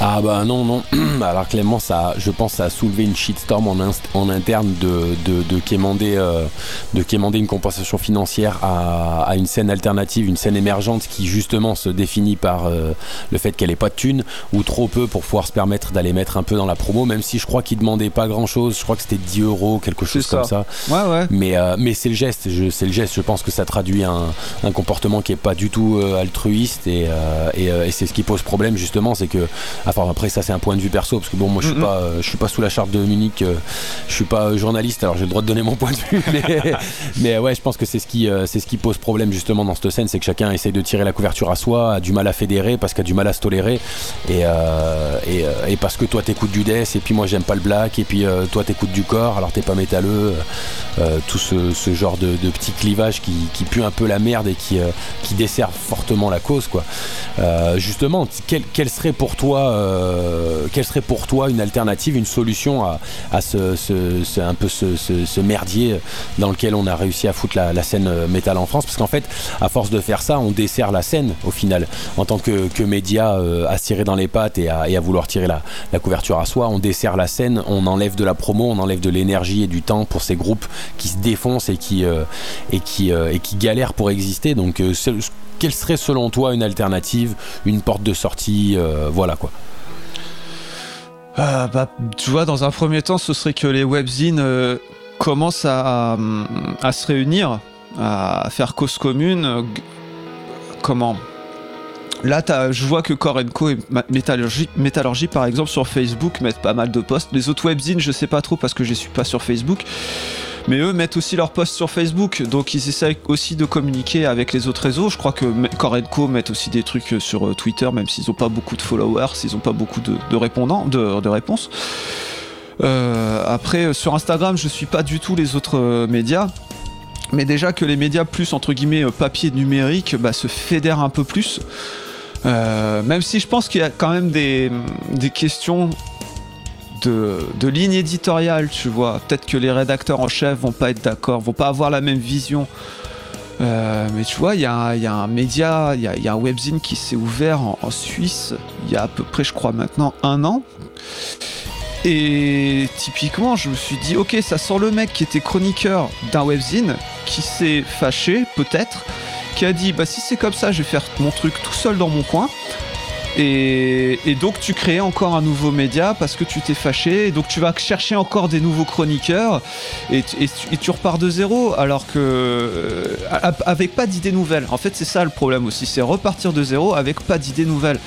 Ah bah non, non. [CLEARS THROAT] Alors clairement, ça, je pense, ça a soulevé une shitstorm en, inst- en interne de, de, de, quémander, euh, de quémander une compensation financière à, à, une scène alternative, une scène émergente qui justement se définit par euh, le fait qu'elle ait pas de thunes ou trop peu pour pouvoir se permettre d'aller mettre un peu dans la promo, même si je crois qu'il demandait pas grand chose. Je crois que c'était 10 euros, quelque chose ça. Comme ça. Ouais, ouais. Mais, euh, mais c'est le geste, je, c'est le geste. Je pense que ça traduit un, un comportement qui est pas du tout euh, altruiste et, et, et c'est ce qui pose problème justement, c'est que Enfin, après, ça, c'est un point de vue perso, parce que bon, moi, je suis, pas, euh, je suis pas sous la charte de Munich, euh, je suis pas euh, journaliste, alors j'ai le droit de donner mon point de vue. [LAUGHS] Mais, mais ouais, je pense que c'est ce, qui, euh, c'est ce qui pose problème, justement, dans cette scène, c'est que chacun essaye de tirer la couverture à soi, a du mal à fédérer, parce qu'il a du mal à se tolérer. Et, euh, et, euh, et parce que toi, t'écoutes du death, et puis moi, j'aime pas le black, et puis euh, toi, t'écoutes du corps, alors t'es pas métalleux. Euh, tout ce, genre de, de petit clivage qui, qui pue un peu la merde et qui, euh, fortement la cause, quoi. Euh, justement, quel, quel serait pour toi, euh, quelle serait pour toi une alternative, une solution à, à ce, un peu ce, merdier dans lequel on a réussi à foutre la, scène métal en France? Parce qu'en fait, à force de faire ça, on dessert la scène au final. En tant que, que média à se tirer dans les pattes et à, et à vouloir tirer la, la couverture à soi, on dessert la scène, on enlève de la promo, on enlève de l'énergie et du temps pour ces groupes qui se défoncent et qui, euh, et qui, euh, et qui galèrent pour exister. Donc, euh, quelle serait selon toi une alternative, une porte de sortie Voilà quoi. Euh, bah, tu vois, dans un premier temps, ce serait que les webzines commencent à, à se réunir, à faire cause commune. comment? Là, je vois que Core Co et Métallurgie, Métallurgie, par exemple, sur Facebook, mettent pas mal de posts. Les autres webzines, je sais pas trop parce que je suis pas sur Facebook. Mais eux mettent aussi leurs posts sur Facebook, donc ils essayent aussi de communiquer avec les autres réseaux. Je crois que Core Co mettent aussi des trucs sur euh, Twitter, même s'ils n'ont pas beaucoup de followers, s'ils n'ont pas beaucoup de, répondants, de, réponses. Euh, après, euh, sur Instagram, je suis pas du tout les autres euh, médias. Mais déjà que les médias plus entre guillemets euh, papier numérique bah, se fédèrent un peu plus. Euh, même si je pense qu'il y a quand même des, questions de, ligne éditoriale, tu vois. Peut-être que les rédacteurs en chef vont pas être d'accord, vont pas avoir la même vision. Euh, mais tu vois, il y, a un- média, il y a, il y a un webzine qui s'est ouvert en, en Suisse il y a à peu près, je crois, maintenant un an. Et typiquement, je me suis dit, ok, ça sent le mec qui était chroniqueur d'un webzine, qui s'est fâché, peut-être, qui a dit, bah si c'est comme ça, je vais faire mon truc tout seul dans mon coin. Et, donc tu crées encore un nouveau média parce que tu t'es fâché, et donc tu vas chercher encore des nouveaux chroniqueurs, et, tu- repars de zéro, alors que euh, avec pas d'idées nouvelles. En fait, c'est ça le problème aussi, c'est repartir de zéro avec pas d'idées nouvelles.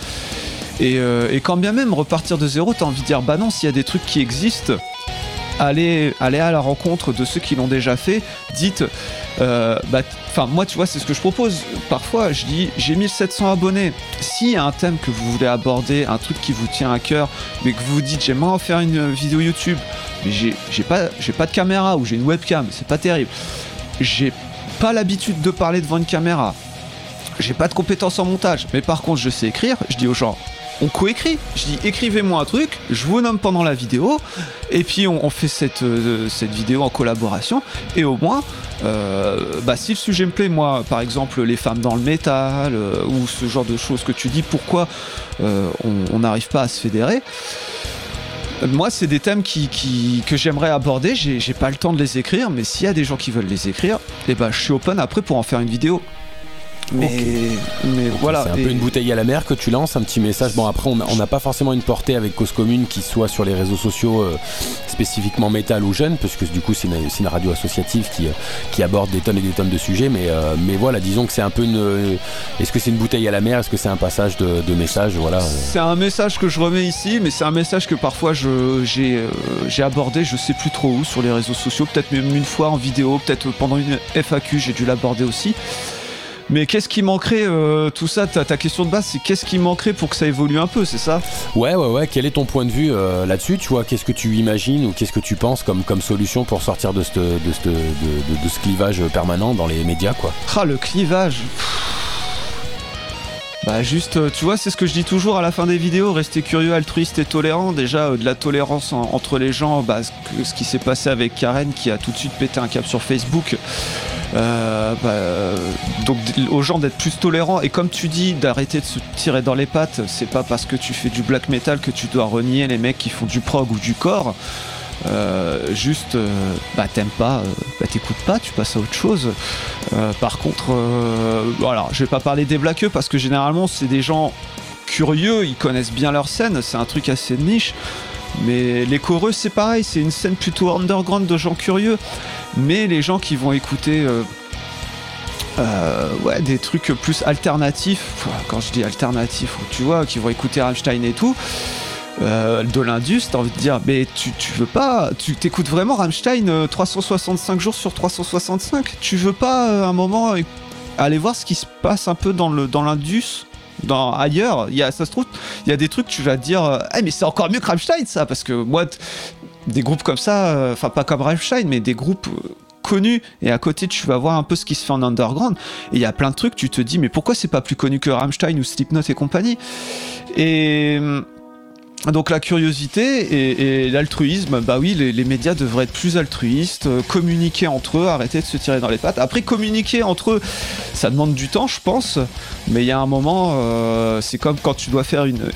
Et, euh, et quand bien même repartir de zéro, t'as envie de dire bah non, s'il y a des trucs qui existent, allez, à la rencontre de ceux qui l'ont déjà fait. Dites, euh, bah, enfin moi tu vois, c'est ce que je propose. Parfois, je dis j'ai 1700 abonnés. S'il y a un thème que vous voulez aborder, un truc qui vous tient à cœur, mais que vous vous dites j'aimerais en faire une vidéo YouTube, mais j'ai pas, j'ai pas de caméra ou j'ai une webcam, c'est pas terrible. J'ai pas l'habitude de parler devant une caméra. J'ai pas de compétences en montage, mais par contre je sais écrire. Je dis aux gens, on coécrit. Je dis écrivez-moi un truc, je vous nomme pendant la vidéo, et puis on, fait cette, euh, cette vidéo en collaboration. Et au moins, euh, bah, si le sujet me plaît, moi par exemple les femmes dans le métal, euh, ou ce genre de choses que tu dis, pourquoi on- n'arrive pas à se fédérer moi, c'est des thèmes que j'aimerais aborder. J'ai pas le temps de les écrire, mais s'il y a des gens qui veulent les écrire, eh ben, je suis open après pour en faire une vidéo. Mais, mais voilà. C'est un et- peu une bouteille à la mer que tu lances, un petit message. Bon, après, on n'a pas forcément une portée avec Cause Commune qui soit sur les réseaux sociaux euh, spécifiquement métal ou jeune, parce que du coup, c'est une, radio associative qui, euh, qui aborde des tonnes et des tonnes de sujets. Mais, euh, mais voilà, disons que c'est un peu une. Est-ce que c'est une bouteille à la mer? Est-ce que c'est un passage de, de message? Voilà. C'est un message que je remets ici, mais c'est un message que parfois euh, j'ai abordé, je sais plus trop où, sur les réseaux sociaux, peut-être même une fois en vidéo, peut-être pendant une FAQ, j'ai dû l'aborder aussi. Mais qu'est-ce qui manquerait, euh, tout ça, ta, ta question de base, c'est qu'est-ce qui manquerait pour que ça évolue un peu, c'est ça? Ouais, ouais, ouais. Quel est ton point de vue euh, là-dessus? Tu vois, qu'est-ce que tu imagines ou qu'est-ce que tu penses comme, comme solution pour sortir de ce de, c'te- de, de- de ce clivage permanent dans les médias, quoi? Ah, le clivage. Bah juste, euh, tu vois, c'est ce que je dis toujours à la fin des vidéos, rester curieux, altruiste et tolérant. Déjà, euh, de la tolérance en- entre les gens, bah, ce, qui s'est passé avec Karen qui a tout de suite pété un cap sur Facebook. Euh, bah, donc aux gens d'être plus tolérants et comme tu dis d'arrêter de se tirer dans les pattes c'est pas parce que tu fais du black metal que tu dois renier les mecs qui font du prog ou du corps Euh, juste euh, bah t'aimes pas euh, bah t'écoutes pas tu passes à autre chose par contre, voilà, je vais pas parler des blaqueux parce que généralement c'est des gens curieux, ils connaissent bien leur scène, c'est un truc assez de niche. Mais les choreux c'est pareil, c'est une scène plutôt underground de gens curieux. Mais les gens qui vont écouter des trucs plus alternatifs, quand je dis alternatifs, tu vois, qui vont écouter Rammstein et tout, euh, de l'Indus, t'as envie de dire, mais tu, veux pas, tu t'écoutes vraiment Rammstein euh, 365 jours sur 365 Tu veux pas euh, un moment euh, aller voir ce qui se passe un peu dans le dans l'Indus dans, ailleurs, il y a, ça se trouve, il y a des trucs, tu vas dire, euh, Eh, mais c'est encore mieux que Rammstein, ça, parce que moi, des groupes comme ça, euh, enfin pas comme Rammstein, mais des groupes euh, connus, et à côté, tu vas voir un peu ce qui se fait en underground, et il y a plein de trucs, tu te dis, mais pourquoi c'est pas plus connu que Rammstein ou Slipknot et compagnie? Et. Donc la curiosité et, l'altruisme, bah oui, les, médias devraient être plus altruistes, euh, communiquer entre eux, arrêter de se tirer dans les pattes. Après, communiquer entre eux, ça demande du temps, je pense, mais il y a un moment, euh, c'est comme quand tu dois faire une,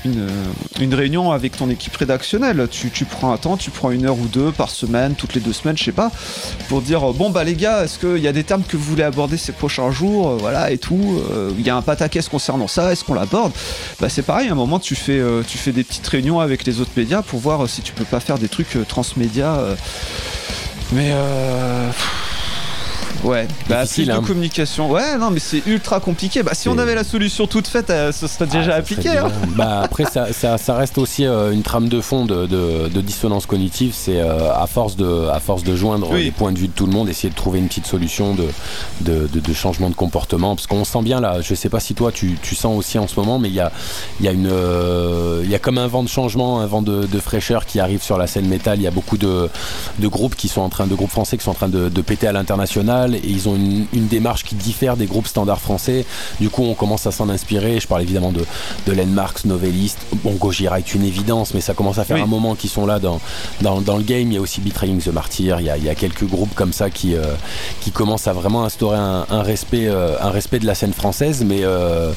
une, réunion avec ton équipe rédactionnelle. Tu, tu prends un temps, tu prends une heure ou deux par semaine, toutes les deux semaines, je sais pas, pour dire bon bah les gars, est-ce qu'il y a des termes que vous voulez aborder ces prochains jours, euh, voilà et tout. euh, Il y a un pataquès concernant ça, est-ce qu'on l'aborde? Bah c'est pareil, un moment tu fais, euh, tu fais des petites réunions avec les autres médias pour voir si tu peux pas faire des trucs euh, transmédia. euh. mais euh, Ouais, bah, plus de hein. communication. Ouais, non, mais c'est ultra compliqué. Bah, si on C'est- avait la solution toute faite, euh, ce serait déjà Ah, appliqué. serait hein. Bah, après, ça, ça- ça reste aussi euh, une trame de fond de, de- de dissonance cognitive. C'est euh, à, force de, à force de joindre Oui. les points de vue de tout le monde, essayer de trouver une petite solution de, de, de- changement de comportement. Parce qu'on sent bien là, je sais pas si toi tu, tu sens aussi en ce moment, mais il y a, y, a une, euh, y a comme un vent de changement, un vent de, fraîcheur qui arrive sur la scène métal. Il y a beaucoup de, de groupes qui sont en train, de groupes français qui sont en train de péter à l'international et ils ont une, une démarche qui diffère des groupes standards français. Du coup, on commence à s'en inspirer. Je parle évidemment de, de Len Marks, Novelist. Bon, Gojira est une évidence, mais ça commence à faire Oui. un moment qu'ils sont là dans, dans, dans le game. Il y a aussi Betraying the Martyr. Il y a, il y a quelques groupes comme ça qui, euh, qui commencent à vraiment instaurer un, un respect, euh, un respect de la scène française. Mais euh,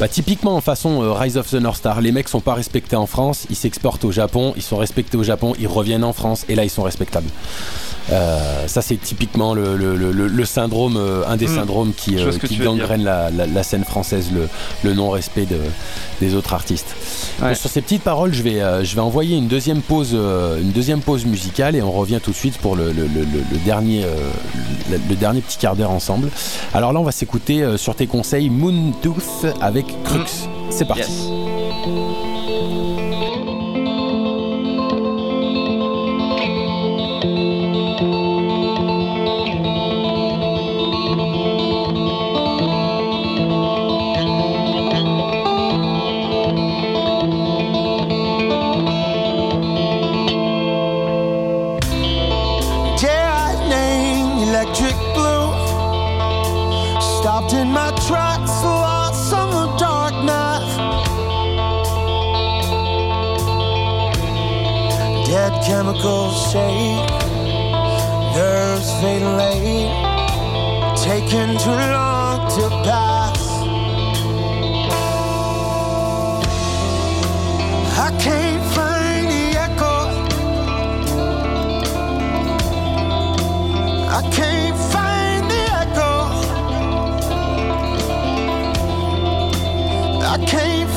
bah, typiquement en façon Rise of the North Star, les mecs sont pas respectés en France, ils s'exportent au Japon, ils sont respectés au Japon, ils reviennent en France et là ils sont respectables. Ça c'est typiquement le, le- le- le- le syndrome, euh, un des Mm. syndromes qui, euh, qui gangrène la, la- la scène française, le, le non-respect de- des autres artistes. Ouais. Sur ces petites paroles, je vais, euh, je vais envoyer une deuxième pause, une deuxième pause musicale et on revient tout de suite pour le, dernier, le, dernier petit quart d'heure ensemble. Alors là, on va s'écouter sur tes conseils Moon Tooth avec Crux. C'est parti. Yes. Chemicals shake, nerves fade late. Taking too long to pass. I can't find the echo. I can't find the echo. I can't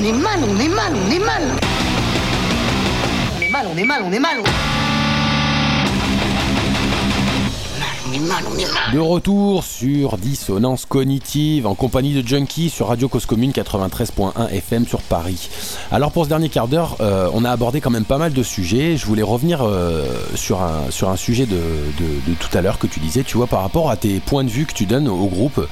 On est mal, on est mal, on est mal. On est mal, on est mal, on est mal. De retour sur Dissonance Cognitive en compagnie de Junkie sur Radio Cause Commune 93.1 FM sur Paris. Alors pour ce dernier quart d'heure, euh, on a abordé quand même pas mal de sujets. Je voulais revenir euh, sur, un, sujet de, tout à l'heure que tu disais, tu vois, par rapport à tes points de vue que tu donnes au groupe.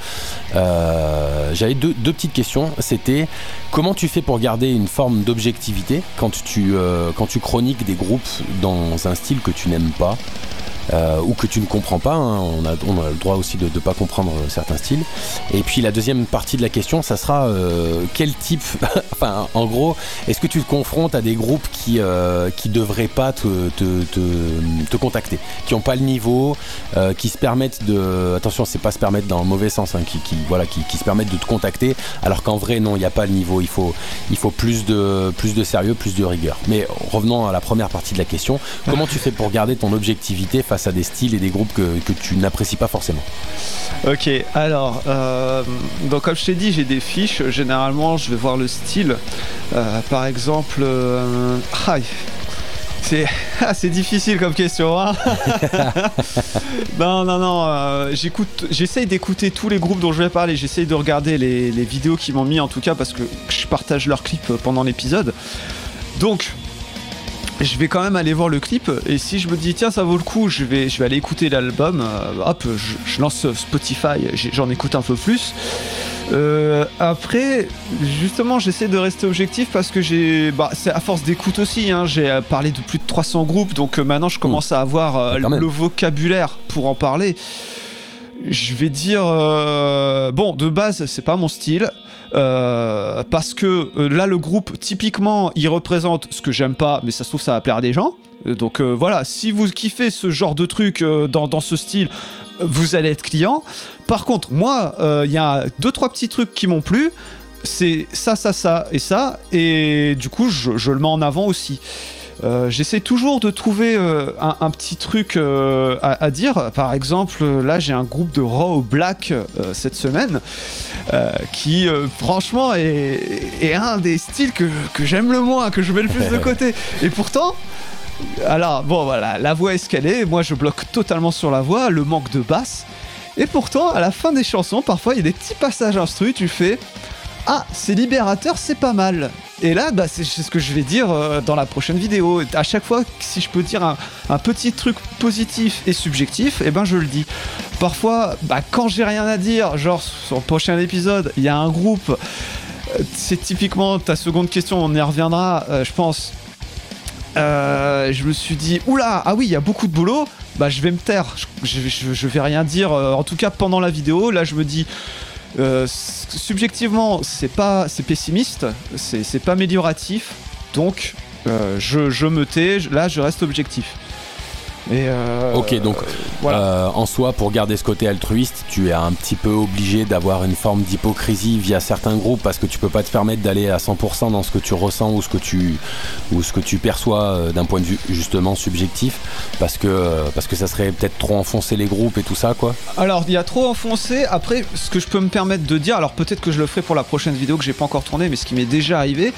Euh, J'avais deux, deux petites questions. C'était comment tu fais pour garder une forme d'objectivité quand tu chroniques des groupes dans un style que tu n'aimes pas? Euh, ou que tu ne comprends pas. hein. On, a, le droit aussi de ne pas comprendre euh, certains styles. Et puis la deuxième partie de la question, ça sera euh, quel type, [LAUGHS] enfin en gros, est-ce que tu te confrontes à des groupes qui euh, qui devraient pas te, te, te, te contacter, qui n'ont pas le niveau, qui se permettent de, attention, c'est pas se permettre dans le mauvais sens, hein, qui, qui voilà, qui, qui se permettent de te contacter, alors qu'en vrai non, il n'y a pas le niveau. Il faut il faut plus de plus de sérieux, plus de rigueur. Mais revenons à la première partie de la question. Comment tu fais pour garder ton objectivité face à des styles et des groupes que, que tu n'apprécies pas forcément Ok, alors, euh, donc comme je t'ai dit, j'ai des fiches. Généralement, je vais voir le style. Euh, par exemple, euh, ah, c'est [LAUGHS] ah, c'est difficile comme question. Hein [LAUGHS] non, non, non. euh, j'écoute, j'essaye d'écouter tous les groupes dont je vais parler. J'essaye de regarder les, les vidéos qu'ils m'ont mis en tout cas parce que je partage leurs clips pendant l'épisode. Donc, je vais quand même aller voir le clip et si je me dis tiens ça vaut le coup je vais, je vais aller écouter l'album euh, hop je, je lance Spotify j'en écoute un peu plus. Euh, après justement j'essaie de rester objectif parce que j'ai bah, c'est à force d'écoute aussi hein, j'ai euh, parlé de plus de 300 groupes donc euh, maintenant je commence à avoir même. le vocabulaire pour en parler. Je vais dire euh, bon de base c'est pas mon style Euh, parce que euh, là, le groupe, typiquement, il représente ce que j'aime pas, mais ça se trouve, ça va plaire à des gens. Euh, Donc voilà, si vous kiffez ce genre de truc dans, ce style, vous allez être client. Par contre, moi, il y a deux, trois petits trucs qui m'ont plu. C'est ça, ça, ça et ça. Et du coup, je le mets en avant aussi. Euh, J'essaie toujours de trouver euh, un, un petit truc euh, à, à dire. Par exemple, là, j'ai un groupe de Raw Black cette semaine qui, franchement, est, est un des styles que, que j'aime le moins, que je mets le plus de [LAUGHS] côté. Et pourtant, alors, bon, voilà, la voix est ce qu'elle est. Moi, je bloque totalement sur la voix, le manque de basse. Et pourtant, à la fin des chansons, parfois, il y a des petits passages instru, tu fais Ah, c'est libérateur, c'est pas mal. Et là, bah, c'est ce que je vais dire euh, dans la prochaine vidéo. À chaque fois, si je peux dire un, petit truc positif et subjectif, et ben je le dis. Parfois, bah, quand j'ai rien à dire, genre sur le prochain épisode, il y a un groupe. euh, C'est typiquement ta seconde question, on y reviendra, euh, je pense. Je me suis dit, oula, ah oui, il y a beaucoup de boulot, bah je vais me taire, je, je- vais rien dire, en tout cas pendant la vidéo, là je me dis, euh, subjectivement, c'est pas, c'est pessimiste, c'est pas amélioratif, donc euh, je, je me tais, là je reste objectif. Et euh, Ok, donc voilà. euh, en soi, pour garder ce côté altruiste, tu es un petit peu obligé d'avoir une forme d'hypocrisie via certains groupes parce que tu peux pas te permettre d'aller à 100% dans ce que tu ressens ou ce que tu, ou ce que tu perçois euh, d'un point de vue justement subjectif parce que, euh, parce que ça serait peut-être trop enfoncer les groupes et tout ça quoi. Alors, il y a trop enfoncé. Après, ce que je peux me permettre de dire, alors peut-être que je le ferai pour la prochaine vidéo que j'ai pas encore tournée, mais ce qui m'est déjà arrivé,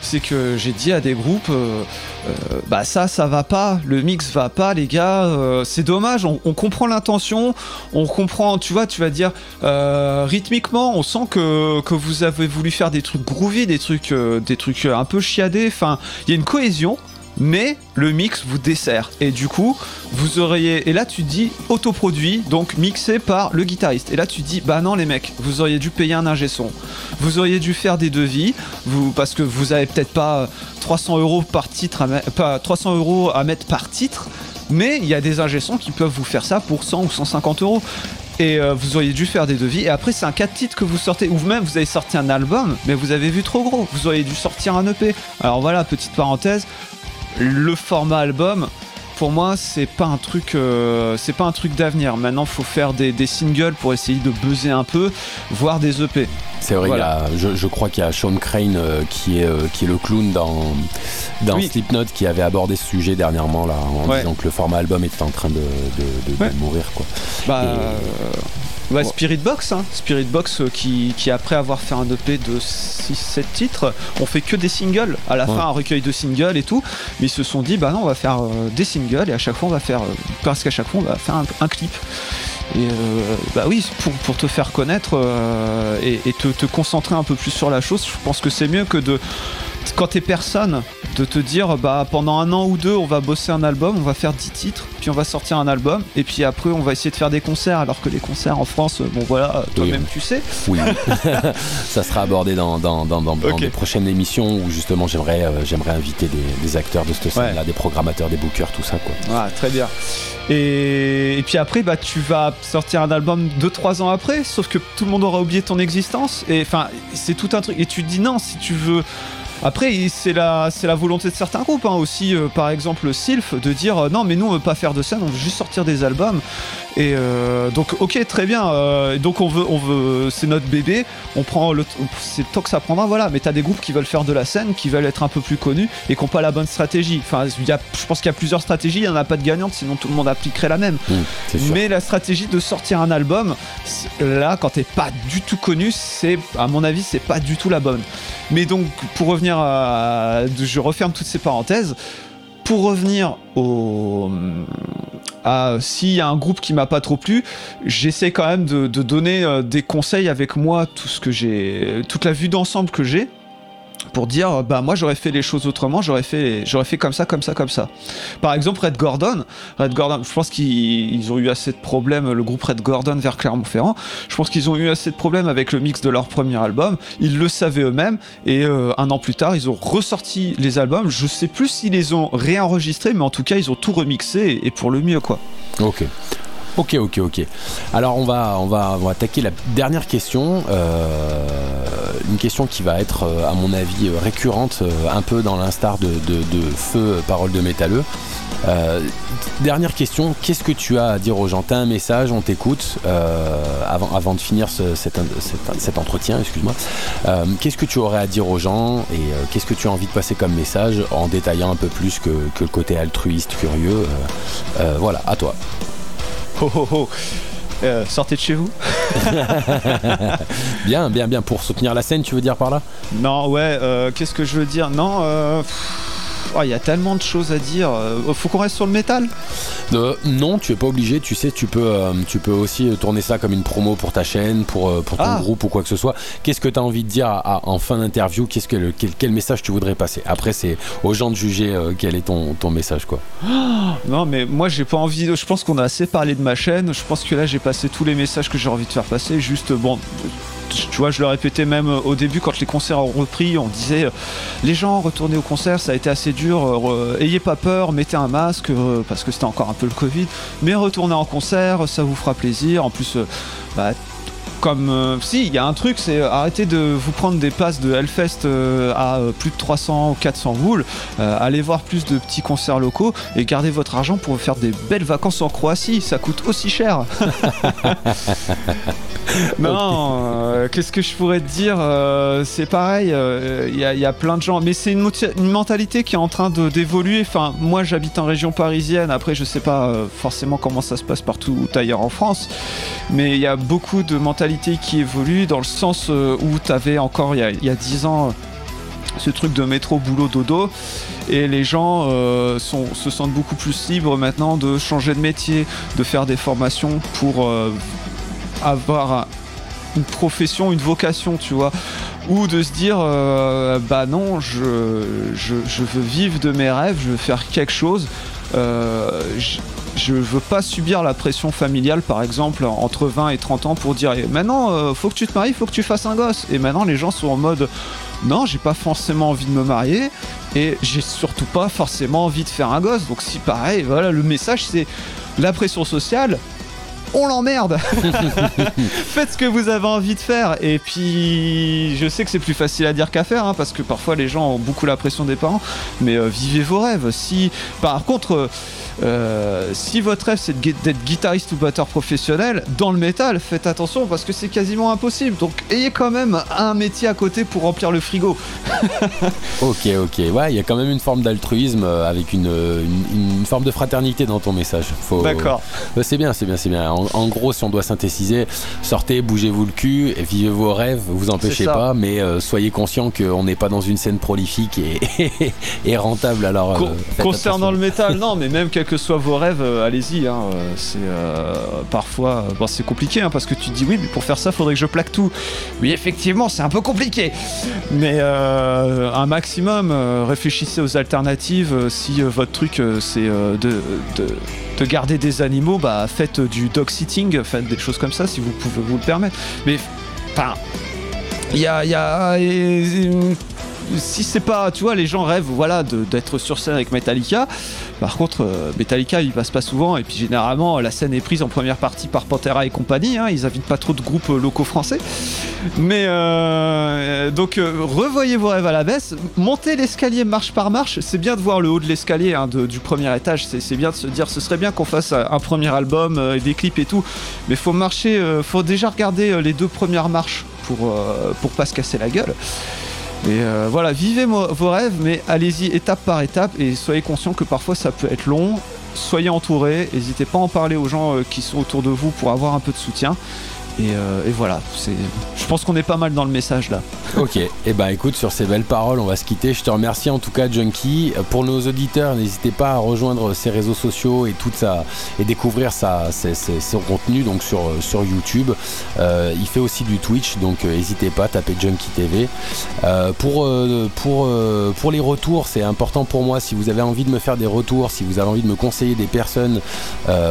c'est que j'ai dit à des groupes, euh, euh, bah ça, ça va pas, le mix va pas, les gars, euh, c'est dommage. On, comprend l'intention, on comprend, tu vois, tu vas dire euh, rythmiquement, on sent que, que vous avez voulu faire des trucs groovy, des trucs, euh, des trucs un peu chiadés. Enfin, il y a une cohésion mais le mix vous dessert. Et du coup, vous auriez. Et là, tu dis autoproduit, donc mixé par le guitariste. Et là, tu dis, bah non, les mecs, vous auriez dû payer un ingé son. Vous auriez dû faire des devis, vous, parce que vous avez peut-être pas euh, 300 euros par titre, pas 300 euros à mettre par titre, mais il y a des ingé sons qui peuvent vous faire ça pour 100 ou 150 euros. Et euh, vous auriez dû faire des devis. Et après, c'est un 4 titres que vous sortez. Ou même, vous avez sorti un album, mais vous avez vu trop gros. Vous auriez dû sortir un EP. Alors voilà, petite parenthèse le format album pour moi c'est pas un truc euh, c'est pas un truc d'avenir maintenant faut faire des, des singles pour essayer de buzzer un peu voire des EP C'est vrai, Voilà. il y a- je, je crois qu'il y a Sean Crane euh, qui, est, euh, qui est le clown dans, dans Oui. Slipknot qui avait abordé ce sujet dernièrement là en Ouais. disant que le format album était en train de, de- de- de Ouais. mourir quoi. bah Et- ouais, Ouais. Spirit Box hein. Spirit Box euh, qui, qui après avoir fait un EP de 6-7 titres on fait que des singles à la Ouais. fin un recueil de singles et tout mais ils se sont dit bah non on va faire euh, des singles et à chaque fois on va faire euh, parce qu'à chaque fois on va faire un, un clip Et euh, bah oui, pour, pour te faire connaître et, et te, te concentrer un peu plus sur la chose, je pense que c'est mieux que de quand t'es personne, de te dire bah pendant un an ou deux on va bosser un album, on va faire 10 titres, puis on va sortir un album, et puis après on va essayer de faire des concerts, alors que les concerts en France, bon voilà, toi-même tu sais. Oui, [LAUGHS] [LAUGHS] ça sera abordé dans, dans, dans, dans, des prochaines émissions où justement j'aimerais euh, j'aimerais inviter des, des acteurs de cette scène-là, des programmateurs, des bookers, tout ça quoi. Ah, très bien. Et, et puis après, bah, tu vas sortir un album 2-3 ans après, sauf que tout le monde aura oublié ton existence. Et enfin, c'est tout un truc. Et tu te dis non, si tu veux. Après, c'est la, c'est la volonté de certains groupes hein, aussi, euh, par exemple Sylph, de dire euh, non, mais nous on veut pas faire de scène, on veut juste sortir des albums. Et euh, donc, ok, très bien. euh, donc on veut, on veut, c'est notre bébé. On prend le, c'est le temps que ça prendra, voilà. Mais t'as des groupes qui veulent faire de la scène, qui veulent être un peu plus connus et qui n'ont pas la bonne stratégie. Enfin, il y a, je pense qu'il y a plusieurs stratégies. Il y en a pas de gagnante, sinon tout le monde appliquerait la même. Sûr. Mais la stratégie de sortir un album, là, quand t'es pas du tout connu, c'est, à mon avis, c'est pas du tout la bonne. Mais donc, pour revenir à, je referme toutes ces parenthèses. Pour revenir au, à s'il y a un groupe qui m'a pas trop plu, j'essaie quand même de, de donner euh, des conseils avec moi, tout ce que j'ai, toute la vue d'ensemble que j'ai, pour dire, euh, bah moi j'aurais fait les choses autrement, j'aurais fait, j'aurais fait comme ça, comme ça, comme ça. Par exemple, Red Gordon, Red Gordon, je pense qu'ils ils ont eu assez de problèmes, le groupe Red Gordon vers Clermont-Ferrand, je pense qu'ils ont eu assez de problèmes avec le mix de leur premier album, ils le savaient eux-mêmes, et euh, un an plus tard, ils ont ressorti les albums, je sais plus s'ils les ont réenregistrés, mais en tout cas, ils ont tout remixé, et pour le mieux, quoi. Ok. Ok, ok, ok. Alors on va, on va, attaquer la dernière question. Euh, une question qui va être, euh, à mon avis, euh, récurrente, un peu dans l'instar de, Feu, Parole de Métalleux. Dernière question, qu'est-ce que tu as à dire aux gens? T'as un message, on t'écoute, avant, avant de finir ce- cet, entretien, excuse-moi. Qu'est-ce que tu aurais à dire aux gens et qu'est-ce que tu as envie de passer comme message en détaillant un peu plus que, le côté altruiste, curieux Voilà, à toi. Oh oh oh. Euh, sortez de chez vous. [LAUGHS] Bien, bien, bien. Pour soutenir la scène, tu veux dire par là? Non, ouais, euh, qu'est-ce que je veux dire? Non, euh, pff, oh, il y a tellement de choses à dire. Euh, faut qu'on reste sur le métal Euh, non, tu es pas obligé. Tu sais, tu peux, euh, tu peux aussi tourner ça comme une promo pour ta chaîne, pour, pour ton Ah. groupe ou quoi que ce soit. Qu'est-ce que tu as envie de dire à- à- en fin d'interview? Qu'est-ce que le- quel, quel message tu voudrais passer? Après, c'est aux gens de juger euh, quel est ton, ton message, quoi. Non, mais moi j'ai pas envie. de- Je pense qu'on a assez parlé de ma chaîne. Je pense que là j'ai passé tous les messages que j'ai envie de faire passer. Juste, bon, tu vois, je le répétais même euh, au début quand les concerts ont repris. On disait, euh, les gens retournez au concert, ça a été assez dur. euh, ayez pas peur, mettez un masque parce que c'était encore un peu le Covid. Mais retournez en concert, ça vous fera plaisir. En plus, bah, comme euh, si il y a un truc c'est euh, arrêtez de vous prendre des passes de Hellfest euh, à plus de 300 ou 400 boules allez voir plus de petits concerts locaux et gardez votre argent pour faire des belles vacances en Croatie. Ça coûte aussi cher. [LAUGHS] Non qu'est-ce que je pourrais te dire c'est pareil il y, a- il y a plein de gens. Mais c'est une, mentalité qui est en train de- d'évoluer. Enfin moi j'habite en région parisienne. Après je sais pas forcément comment ça se passe partout ailleurs en France. Mais il y a beaucoup de mentalités qui évoluent dans le sens euh, où tu avais encore il y a- il y a 10 ans euh, ce truc de métro boulot dodo et les gens euh, sont, se sentent beaucoup plus libres maintenant de changer de métier, de faire des formations pour avoir un- une profession, une vocation, tu vois, ou de se dire bah non, je, je, veux vivre de mes rêves, je veux faire quelque chose. Je veux pas subir la pression familiale, par exemple, entre 20 et 30 ans pour dire Eh, maintenant, euh, faut que tu te maries, faut que tu fasses un gosse. Et maintenant, les gens sont en mode non, j'ai pas forcément envie de me marier et j'ai surtout pas forcément envie de faire un gosse. Donc, si pareil, voilà, le message c'est la pression sociale. On l'emmerde. [LAUGHS] Faites ce que vous avez envie de faire. Et puis, je sais que c'est plus facile à dire qu'à faire, hein, parce que parfois les gens ont beaucoup la pression des parents. Mais euh, vivez vos rêves. Si, par contre, euh, euh, si votre rêve c'est d'être guitariste ou batteur professionnel, dans le métal, faites attention parce que c'est quasiment impossible. Donc, ayez quand même un métier à côté pour remplir le frigo. [LAUGHS] Ok, ok. Ouais, il y a quand même une forme d'altruisme euh, avec une, une, une forme de fraternité dans ton message. Faut- D'accord. C'est bien, c'est bien, c'est bien. En, en gros, si on doit synthétiser, sortez, bougez-vous le cul, et vivez vos rêves, vous empêchez pas, mais euh, soyez conscient qu'on n'est pas dans une scène prolifique et, [LAUGHS] et rentable. Alors, Con- euh, concernant le métal, non, mais même [LAUGHS] quels que soient vos rêves, euh, allez-y. hein, euh, c'est euh, parfois, c'est compliqué hein, parce que tu te dis oui, mais pour faire ça, faudrait que je plaque tout. Oui, effectivement, c'est un peu compliqué. Mais un maximum, réfléchissez aux alternatives. si votre truc c'est de, de, de garder des animaux, bah faites du dog sitting, faites des choses comme ça si vous pouvez vous le permettre. Mais enfin, il y a, y a- si c'est pas, tu vois, les gens rêvent, voilà, d'être sur scène avec Metallica. Par contre, euh, Metallica, il passe pas souvent, et puis généralement, la scène est prise en première partie par Pantera et compagnie. hein, ils invitent pas trop de groupes euh, locaux français. Mais euh, donc, revoyez vos rêves à la baisse. Montez l'escalier marche par marche. C'est bien de voir le haut de l'escalier hein, du premier étage. C'est bien de se dire, ce serait bien qu'on fasse un premier album et des clips et tout. Mais faut marcher, faut déjà regarder les deux premières marches pour, pour pas se casser la gueule. Et euh, voilà, vivez vos rêves, mais allez-y étape par étape et soyez conscient que parfois ça peut être long. Soyez entourés, n'hésitez pas à en parler aux gens euh, qui sont autour de vous pour avoir un peu de soutien. Et, euh, et voilà, je pense qu'on est pas mal dans le message là. Ok, et bah écoute, sur ces belles paroles, on va se quitter. Je te remercie en tout cas, Junkie. Pour nos auditeurs, n'hésitez pas à rejoindre ses réseaux sociaux et tout ça et découvrir sa, ses- ses- son contenu donc sur, euh, sur YouTube. Euh, il fait aussi du Twitch, donc n'hésitez pas, tapez Junkie TV. Pour, pour, pour les retours, c'est important pour moi. Si vous avez envie de me faire des retours, si vous avez envie de me conseiller des personnes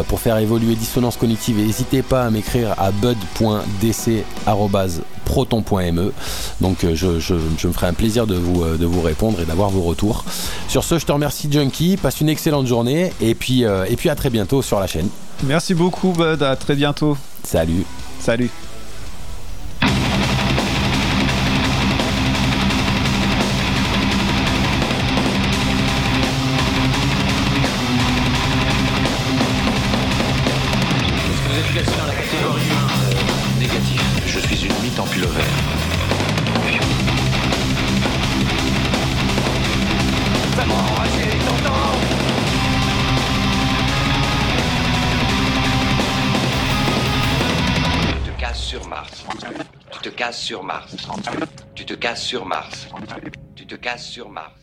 pour faire évoluer Dissonance Cognitive, n'hésitez pas à m'écrire à bud.dc.proton.me. Donc euh, je, je- je me ferai un plaisir de vous, euh, de vous répondre et d'avoir vos retours. Sur ce, je te remercie Junkie, passe une excellente journée et puis, euh, et puis à très bientôt sur la chaîne. Merci beaucoup, Bud, à très bientôt. Salut Salut. Casses sur Mars. Tu te casses sur Mars.